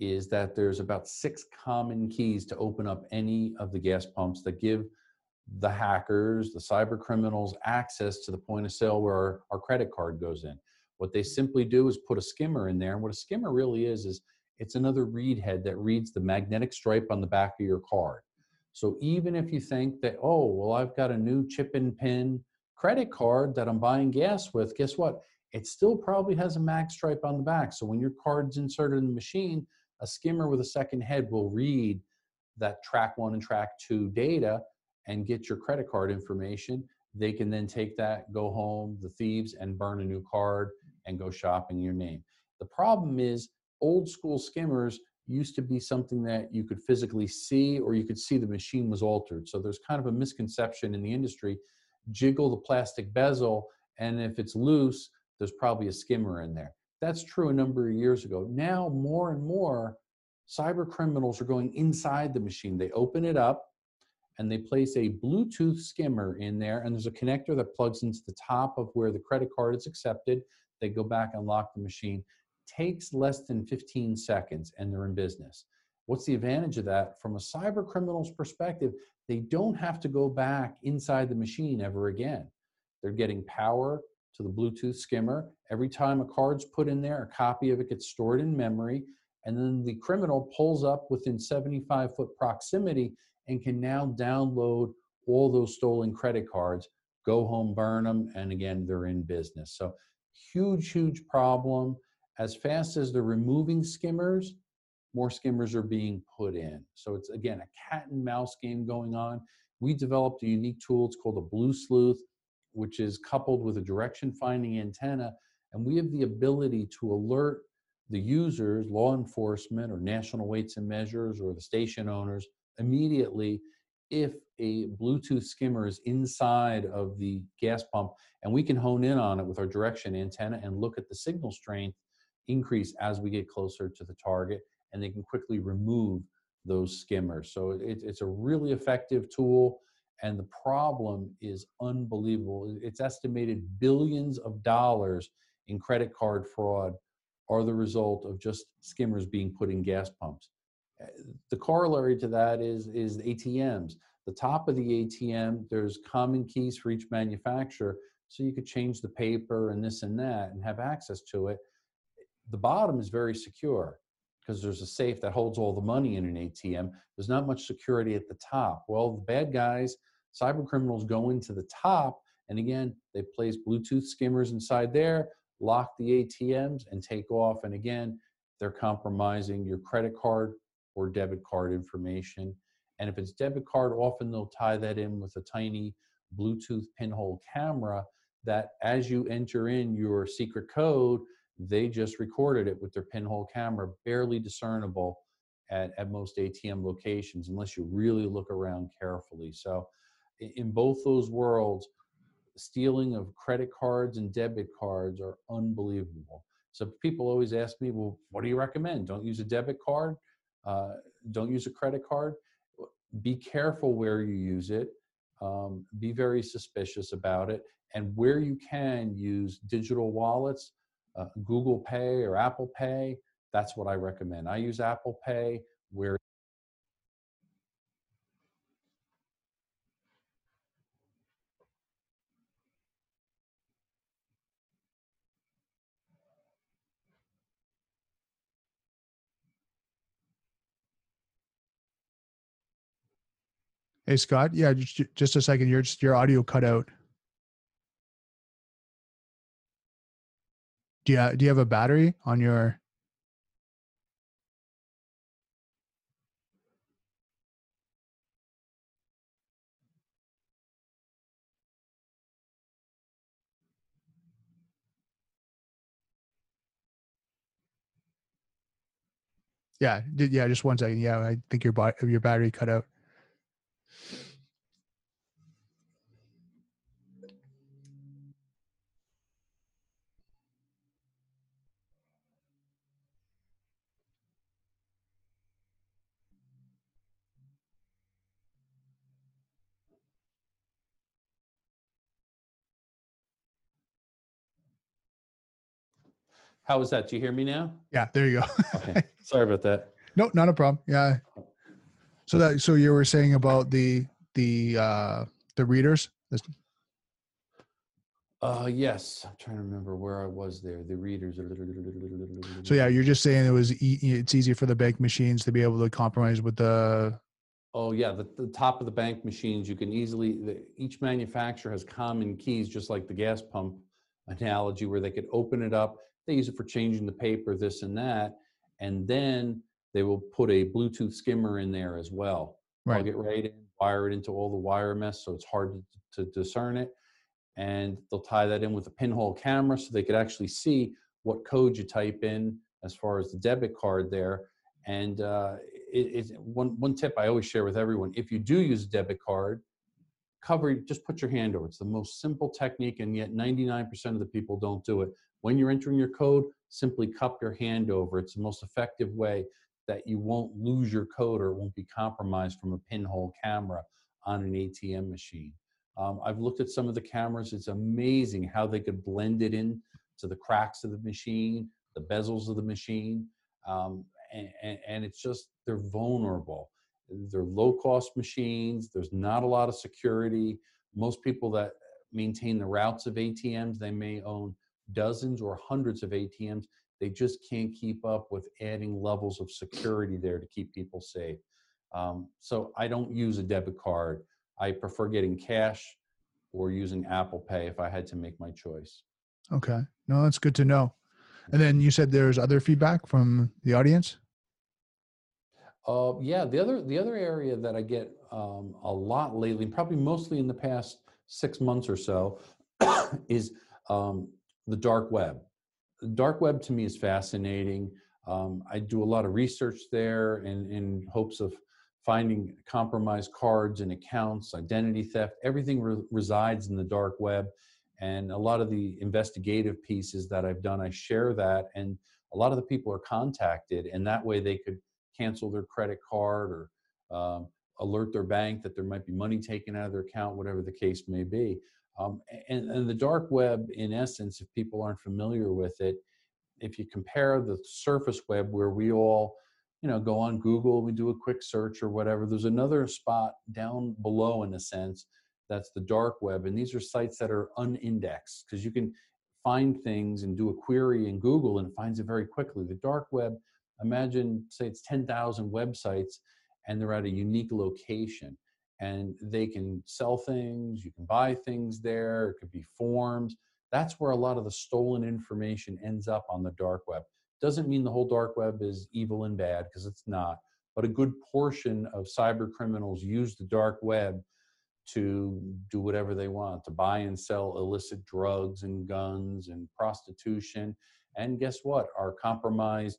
is that there's about six common keys to open up any of the gas pumps that give the hackers, the cyber criminals access to the point of sale where our, our, credit card goes in. What they simply do is put a skimmer in there. And what a skimmer really is, is it's another read head that reads the magnetic stripe on the back of your card. So even if you think that, oh, well, I've got a new chip and pin credit card that I'm buying gas with, guess what? It still probably has a mag stripe on the back. So when your card's inserted in the machine, a skimmer with a second head will read that track one and track two data and get your credit card information. They can then take that, go home, the thieves, and burn a new card and go shopping your name. The problem is old school skimmers used to be something that you could physically see or you could see the machine was altered. So there's kind of a misconception in the industry. Jiggle the plastic bezel, and if it's loose, there's probably a skimmer in there. That's true a number of years ago. Now, more and more, cyber criminals are going inside the machine. They open it up and they place a Bluetooth skimmer in there, and there's a connector that plugs into the top of where the credit card is accepted. They go back and lock the machine takes less than 15 seconds and they're in business. What's the advantage of that? From a cyber criminal's perspective, they don't have to go back inside the machine ever again. They're getting power to the Bluetooth skimmer. Every time a card's put in there, a copy of it gets stored in memory, and then the criminal pulls up within 75 foot proximity and can now download all those stolen credit cards, go home, burn them, and again, they're in business. So, huge, huge problem as fast as they're removing skimmers, more skimmers are being put in. So it's again a cat and mouse game going on. We developed a unique tool, it's called a Blue Sleuth, which is coupled with a direction finding antenna. And we have the ability to alert the users, law enforcement, or national weights and measures, or the station owners immediately if a Bluetooth skimmer is inside of the gas pump. And we can hone in on it with our direction antenna and look at the signal strength increase as we get closer to the target and they can quickly remove those skimmers. So it, it's a really effective tool and the problem is unbelievable. It's estimated billions of dollars in credit card fraud are the result of just skimmers being put in gas pumps. The corollary to that is, is ATMs. The top of the ATM, there's common keys for each manufacturer, so you could change the paper and this and that and have access to it the bottom is very secure because there's a safe that holds all the money in an ATM. There's not much security at the top. Well, the bad guys, cyber criminals go into the top, and again, they place Bluetooth skimmers inside there, lock the ATMs, and take off. And again, they're compromising your credit card or debit card information. And if it's debit card, often they'll tie that in with a tiny Bluetooth pinhole camera that as you enter in your secret code, they just recorded it with their pinhole camera, barely discernible at, at most ATM locations unless you really look around carefully. So, in both those worlds, stealing of credit cards and debit cards are unbelievable. So people always ask me, well, what do you recommend? Don't use a debit card. Uh, don't use a credit card. Be careful where you use it. Um, be very suspicious about it. And where you can, use digital wallets uh, Google Pay or Apple Pay, that's what I recommend. I use Apple Pay where Hey Scott, yeah, just just a second. Your your audio cut out. Do you do you have a battery on your? Yeah, yeah, just one second. Yeah, I think your your battery cut out. How was that? Do you hear me now? Yeah, there you go. okay. Sorry about that. No, not a problem. Yeah. So that so you were saying about the the uh the readers? Uh yes, I'm trying to remember where I was there. The readers. So yeah, you're just saying it was e- it's easy for the bank machines to be able to compromise with the Oh yeah, the, the top of the bank machines, you can easily, the, each manufacturer has common keys, just like the gas pump analogy, where they could open it up. They use it for changing the paper, this and that. And then they will put a Bluetooth skimmer in there as well. Right. Plug it right in, wire it into all the wire mess, so it's hard to, to discern it. And they'll tie that in with a pinhole camera so they could actually see what code you type in as far as the debit card there. And uh, it, it, one, one tip I always share with everyone, if you do use a debit card, cover, just put your hand over. It's the most simple technique and yet 99% of the people don't do it. When you're entering your code, simply cup your hand over. It's the most effective way that you won't lose your code or it won't be compromised from a pinhole camera on an ATM machine. Um, I've looked at some of the cameras. It's amazing how they could blend it in to the cracks of the machine, the bezels of the machine. Um, and, and, it's just, they're vulnerable. They're low cost machines. There's not a lot of security. Most people that maintain the routes of ATMs, they may own dozens or hundreds of ATMs. They just can't keep up with adding levels of security there to keep people safe. Um, so I don't use a debit card. I prefer getting cash or using Apple Pay if I had to make my choice. Okay. No, that's good to know. And then you said there's other feedback from the audience? Uh, yeah, the other the other area that I get um, a lot lately, probably mostly in the past six months or so, is um, the dark web dark web to me is fascinating. Um, I do a lot of research there in, in hopes of finding compromised cards and accounts, identity theft, everything re- resides in the dark web. And a lot of the investigative pieces that I've done, I share that. And a lot of the people are contacted, and that way they could cancel their credit card or um, alert their bank that there might be money taken out of their account, whatever the case may be. Um, and, and the dark web, in essence, if people aren't familiar with it, if you compare the surface web where we all, you know, go on Google, we do a quick search or whatever, there's another spot down below, in a sense, that's the dark web. And these are sites that are unindexed because you can find things and do a query in Google and it finds it very quickly. The dark web, imagine, say it's 10,000 websites and they're at a unique location and they can sell things, you can buy things there, it could be forms. That's where a lot of the stolen information ends up on the dark web. Doesn't mean the whole dark web is evil and bad because it's not, but a good portion of cyber criminals use the dark web to do whatever they want, to buy and sell illicit drugs and guns and prostitution. And guess what? Our compromised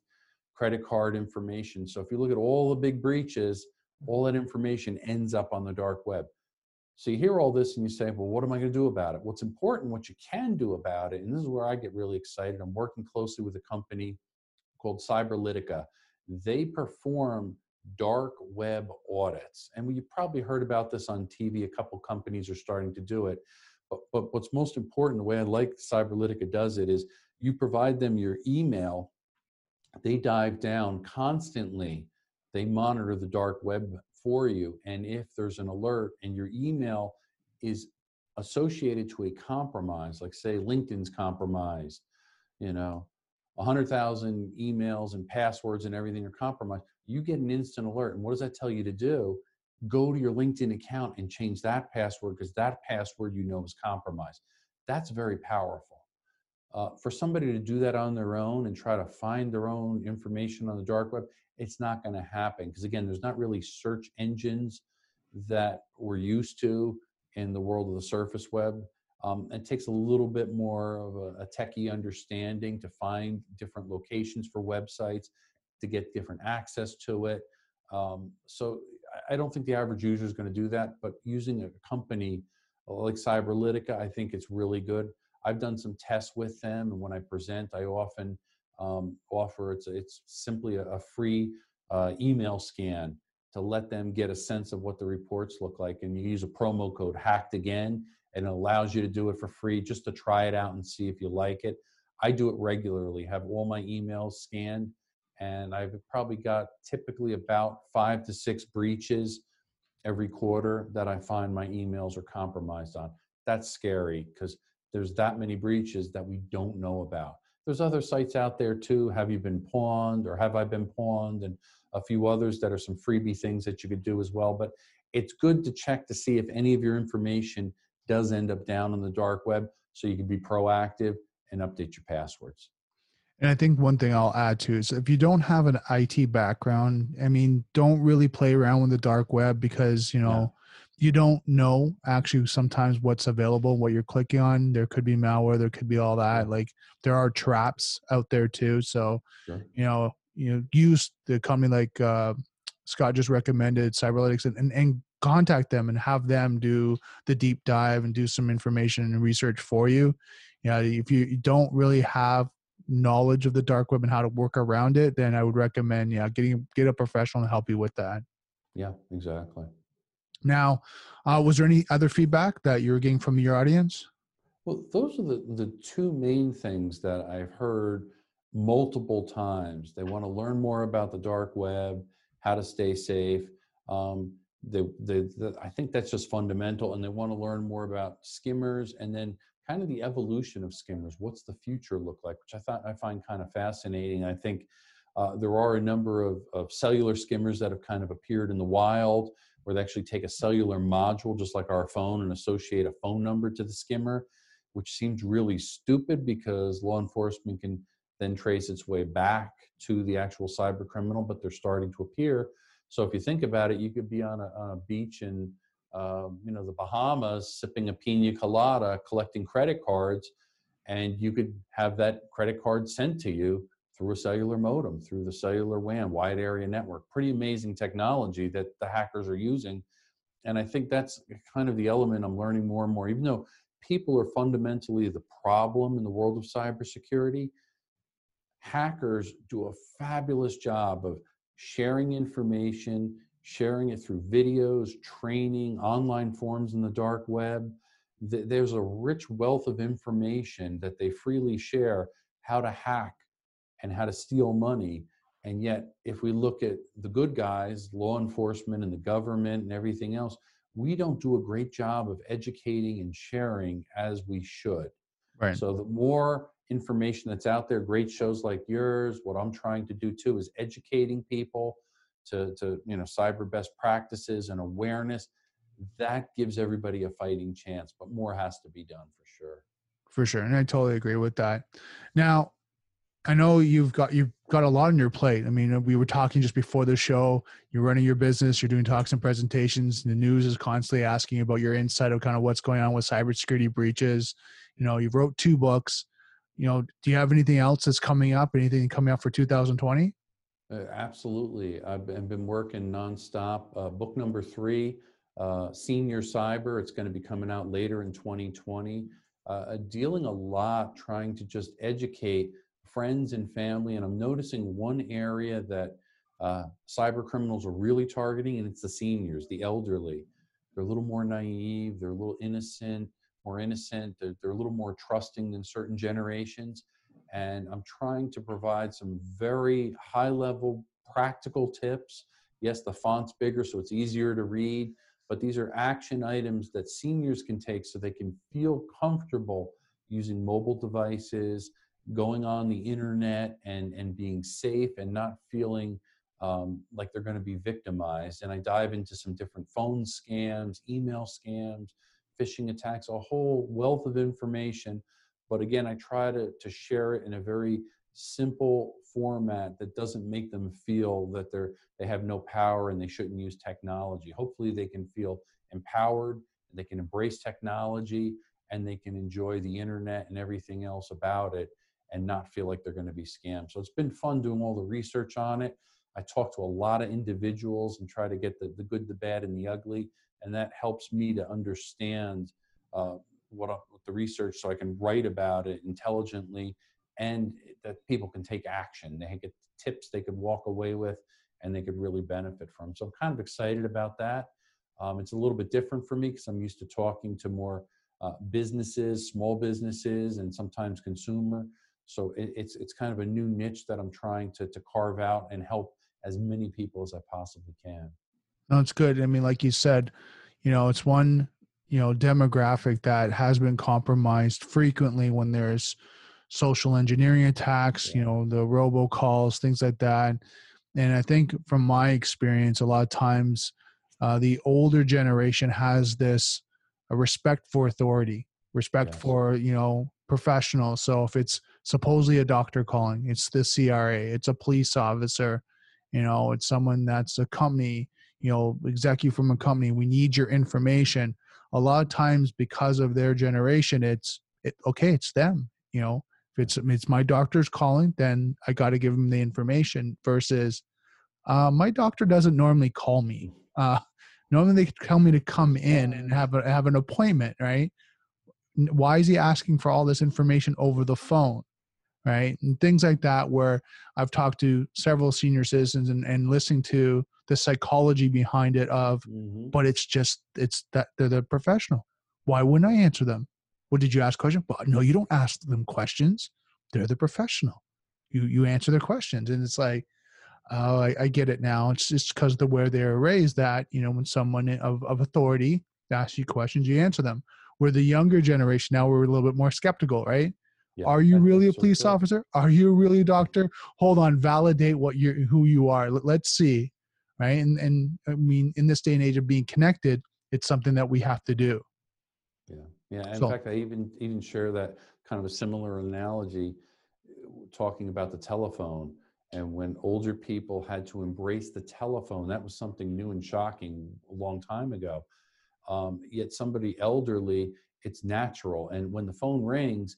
credit card information. So if you look at all the big breaches, all that information ends up on the dark web. So you hear all this and you say, well, what am I going to do about it? What's important, what you can do about it, and this is where I get really excited. I'm working closely with a company called Cyberlytica. They perform dark web audits. And you've probably heard about this on TV. A couple companies are starting to do it. But, but what's most important, the way I like Cyberlytica does it, is you provide them your email. They dive down constantly they monitor the dark web for you. And if there's an alert and your email is associated to a compromise, like say LinkedIn's compromised, you know, 100,000 emails and passwords and everything are compromised, you get an instant alert. And what does that tell you to do? Go to your LinkedIn account and change that password because that password you know is compromised. That's very powerful. Uh, for somebody to do that on their own and try to find their own information on the dark web, it's not going to happen because again there's not really search engines that we're used to in the world of the surface web. Um, it takes a little bit more of a, a techie understanding to find different locations for websites to get different access to it. Um, so i don't think the average user is going to do that but using a company like cyberlytica i think it's really good i've done some tests with them and when i present i often um, offer. It's, it's simply a, a free uh, email scan to let them get a sense of what the reports look like. And you use a promo code hacked again, and it allows you to do it for free just to try it out and see if you like it. I do it regularly, have all my emails scanned, and I've probably got typically about five to six breaches every quarter that I find my emails are compromised on. That's scary because there's that many breaches that we don't know about. there's other sites out there too. Have you been pawned or Have I Been Pwned? And a few others that are some freebie things that you could do as well. But it's good to check to see if any of your information does end up down on the dark web so you can be proactive and update your passwords. And I think one thing I'll add to is if you don't have an IT background, I mean, don't really play around with the dark web because, you know, yeah. You don't know actually sometimes what's available, what you're clicking on. There could be malware, there could be all that. Like there are traps out there too. So, sure. you know, you know, use the company like uh, Scott just recommended, Cyberlytics, and, and, and contact them and have them do the deep dive and do some information and research for you. Yeah, you know, if you don't really have knowledge of the dark web and how to work around it, then I would recommend yeah getting get a professional to help you with that. Yeah, exactly. Now, uh, was there any other feedback that you were getting from your audience? Well, those are the the two main things that I've heard multiple times. They want to learn more about the dark web, how to stay safe. Um, they, they, they, I think that's just fundamental, and they want to learn more about skimmers and then kind of the evolution of skimmers. What's the future look like? Which I thought I find kind of fascinating. I think uh, there are a number of, of cellular skimmers that have kind of appeared in the wild, where they actually take a cellular module, just like our phone, and associate a phone number to the skimmer, which seems really stupid because law enforcement can then trace its way back to the actual cyber criminal, but they're starting to appear. So if you think about it, you could be on a, on a beach in um, you know the Bahamas, sipping a pina colada, collecting credit cards, and you could have that credit card sent to you through a cellular modem, through the cellular WAN, wide area network. Pretty amazing technology that the hackers are using. And I think that's kind of the element I'm learning more and more. Even though people are fundamentally the problem in the world of cybersecurity, hackers do a fabulous job of sharing information, sharing it through videos, training, online forums in the dark web. There's a rich wealth of information that they freely share how to hack and how to steal money. And yet, if we look at the good guys, law enforcement and the government and everything else, we don't do a great job of educating and sharing as we should. Right. So the more information that's out there, great shows like yours. What I'm trying to do too is educating people to, to you know cyber best practices and awareness. That gives everybody a fighting chance, but more has to be done for sure. For sure, and I totally agree with that. Now, I know you've got you've got a lot on your plate. I mean, we were talking just before the show. You're running your business. You're doing talks and presentations. The news is constantly asking about your insight of kind of what's going on with cybersecurity breaches. You know, you wrote two books you know, do you have anything else that's coming up? Anything coming up for 2020? Uh, absolutely. I've been, been working nonstop. Uh, book number three, uh, Senior Cyber. It's going to be coming out later in 2020. Uh, uh, dealing a lot, trying to just educate friends and family. And I'm noticing one area that uh, cyber criminals are really targeting, and it's the seniors, the elderly. They're a little more naive. They're a little innocent more innocent. They're, they're a little more trusting than certain generations. And I'm trying to provide some very high level practical tips. Yes, the font's bigger, so it's easier to read, but these are action items that seniors can take so they can feel comfortable using mobile devices, going on the internet, and, and being safe and not feeling um, like they're going to be victimized. And I dive into some different phone scams, email scams, phishing attacks, a whole wealth of information. But again, I try to, to share it in a very simple format that doesn't make them feel that they're they have no power and they shouldn't use technology. Hopefully they can feel empowered, they can embrace technology and they can enjoy the internet and everything else about it and not feel like they're going to be scammed. So it's been fun doing all the research on it. I talk to a lot of individuals and try to get the, the good, the bad, and the ugly and that helps me to understand uh, what, what the research so I can write about it intelligently and that people can take action. They get tips they could walk away with and they could really benefit from. So I'm kind of excited about that. Um, it's a little bit different for me because I'm used to talking to more uh, businesses, small businesses, and sometimes consumer. So it, it's it's kind of a new niche that I'm trying to to carve out and help as many people as I possibly can. No, it's good. I mean, like you said, you know, it's one, you know, demographic that has been compromised frequently when there's social engineering attacks, Yeah. you know, the robocalls, things like that. And I think from my experience, a lot of times uh, the older generation has this a respect for authority, respect Yes. for you know professionals. So if it's supposedly a doctor calling, it's the CRA, it's a police officer, you know, it's someone that's a company, you know, executive from a company. We need your information. A lot of times, because of their generation, it's it, okay. It's them. You know, if it's it's my doctor's calling, then I got to give them the information. Versus, uh, my doctor doesn't normally call me. Uh, normally they tell me to come in and have a, have an appointment, right? Why is he asking for all this information over the phone, right? And things like that. Where I've talked to several senior citizens and, and listening to the psychology behind it of Mhm. but it's just it's that they're the professional. Why wouldn't I answer them? Well, did you ask questions? But no, you don't ask them questions. They're the professional. You you answer their questions, and it's like, oh, I, I get it now. It's just because of the where they're raised that you know when someone of of authority asks you questions, you answer them. Where the younger generation now we're a little bit more skeptical, right? Yeah, Are you I really a so, police too. officer? Are you really a doctor? Hold on, validate what you who you are. Let- Let's see, right? And and I mean, in this day and age of being connected, it's something that we have to do. Yeah, yeah. In So- fact, I even even share that kind of a similar analogy, talking about the telephone. And when older people had to embrace the telephone, that was something new and shocking a long time ago. Um, yet somebody elderly, it's natural. And when the phone rings,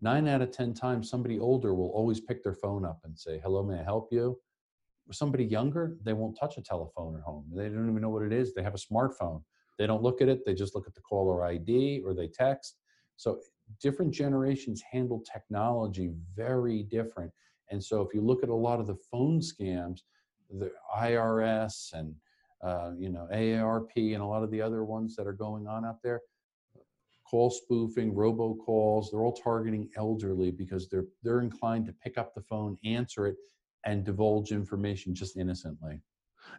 nine out of ten times, somebody older will always pick their phone up and say, "Hello, may I help you?" Somebody younger, they won't touch a telephone at home. They don't even know what it is. They have a smartphone they don't look at it they just look at the caller id or they text so different generations handle technology very different and so if you look at a lot of the phone scams the irs and uh, you know aarp and a lot of the other ones that are going on out there. Call spoofing robocalls they're all targeting elderly because they're they're inclined to pick up the phone answer it and divulge information just innocently.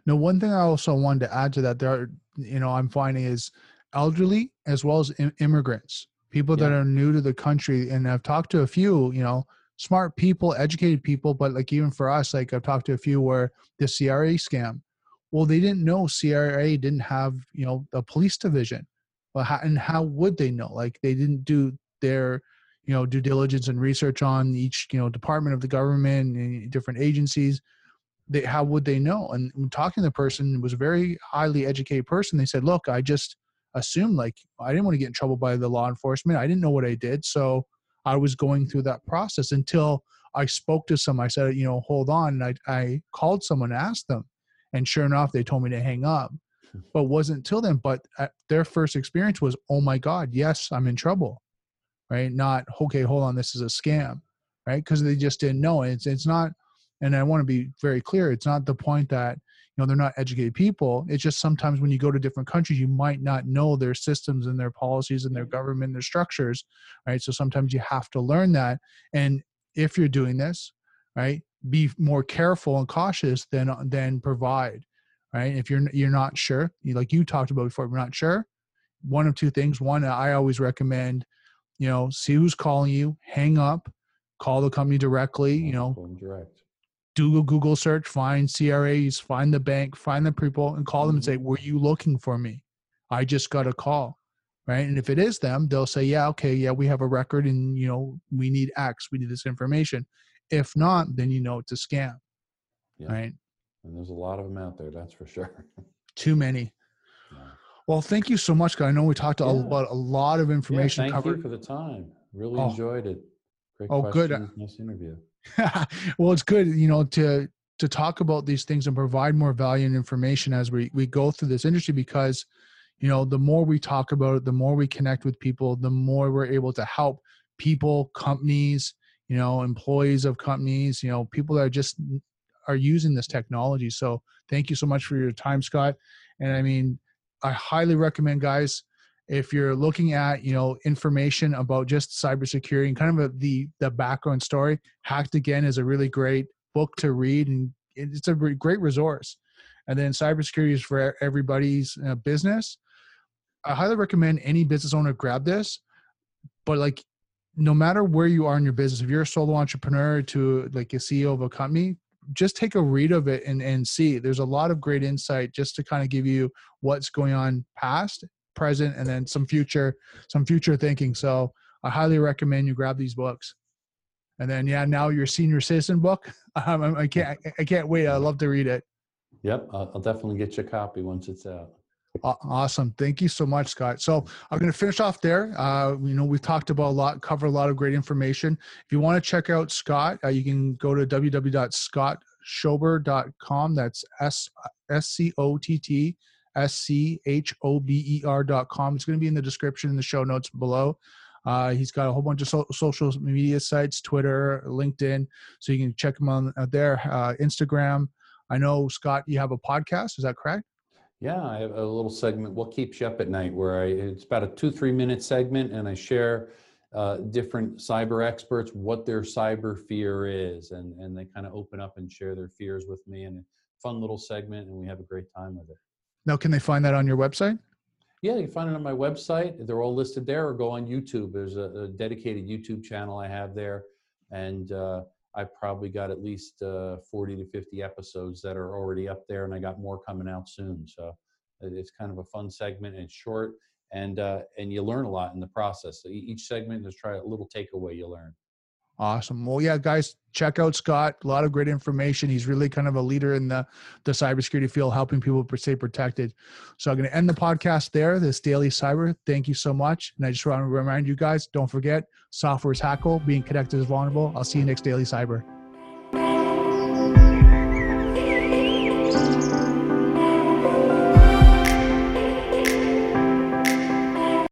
Now, one thing I also wanted to add to that, there, are, you know, I'm finding is elderly as well as im- immigrants, people that are new to the country, and I've talked to a few, you know, smart people, educated people, but like even for us, like I've talked to a few where the CRA scam, well, they didn't know CRA didn't have, you know, a police division, well, how, and how would they know? Like they didn't do their, you know, due diligence and research on each, you know, department of the government and different agencies. They how would they know? And talking to the person was a very highly educated person. They said look i just assumed like i didn't want to get in trouble by the law enforcement. I didn't know what i did so i was going through that process. Until i spoke to some i said you know hold on. And i, I called someone and asked them and sure enough they told me to hang up but wasn't until then but uh, their first experience was oh my god yes i'm in trouble right not okay hold on this is a scam right because they just didn't know it's it's not and I want to be very clear. It's not the point that you know they're not educated people. It's just sometimes when you go to different countries, you might not know their systems and their policies and their government, their structures, right? So sometimes you have to learn that. And if you're doing this, right, be more careful and cautious than uh, than provide, right? If you're you're not sure, like you talked about before, we're not sure. One of two things. One, uh, I always recommend, you know, see who's calling you, hang up, call the company directly, you know, direct do a Google search, find CRAs, find the bank, find the people, and call them and mm-hmm. say, "Were you looking for me? I just got a call." Right, and if it is them, they'll say, "Yeah, okay, yeah, we have a record, and you know, we need X, we need this information." If not, then you know it's a scam. Yeah. Right, and there's a lot of them out there that's for sure too many. Yeah. Well, thank you so much, guy. I know we talked Yeah. about a lot of information yeah, thank covered. you for the time really Oh. enjoyed it great Oh, good. nice interview well, it's good, you know, to to talk about these things and provide more value and information as we we go through this industry because, you know, the more we talk about it, the more we connect with people, the more we're able to help people, companies, you know, employees of companies, you know, people that are just are using this technology. So, thank you so much for your time, Scott. And I mean, I highly recommend, guys, if you're looking at you know information about just cybersecurity and kind of a, the the background story hacked again is a really great book to read and it's a great resource and then cybersecurity is for everybody's uh, business i highly recommend any business owner grab this but like no matter where you are in your business, if you're a solo entrepreneur to like a CEO of a company, just take a read of it and, and see. There's a lot of great insight just to kind of give you what's going on past, present, and then some future, some future thinking. So I highly recommend you grab these books. And then yeah, now your senior citizen book. Um, I can't I can't wait. I love to read it. Yep, I'll, definitely get you a copy once it's out. Awesome. Thank you so much, Scott. So I'm going to finish off there. Uh, you know, we've talked about a lot, cover a lot of great information. If you want to check out Scott, uh, you can go to www.scottschober.com. That's S S C O T T S C H O B E R.com. It's going to be in the description in the show notes below. Uh, he's got a whole bunch of so- social media sites, Twitter, LinkedIn, so you can check him on out there. Uh, Instagram. I know Scott, you have a podcast. Is that correct? Yeah, I have a little segment. What keeps you up at night? Where I it's about a two three minute segment, and I share uh, different cyber experts what their cyber fear is, and and they kind of open up and share their fears with me, and a fun little segment, and we have a great time with it. Now, can they find that on your website? Yeah, you can find it on my website. They're all listed there, or go on YouTube. There's a, a dedicated YouTube channel I have there, and uh, I've probably got at least uh, 40 to 50 episodes that are already up there, and I got more coming out soon. So it's kind of a fun segment, and short, and uh, and you learn a lot in the process. So each segment, just try a little takeaway you learn. Awesome. Well, yeah, guys, check out Scott. A lot of great information. He's really kind of a leader in the the cybersecurity field, helping people stay protected. So I'm going to end the podcast there. This daily cyber. Thank you so much. And I just want to remind you guys: don't forget, software is hackable. Being connected is vulnerable. I'll see you next daily cyber.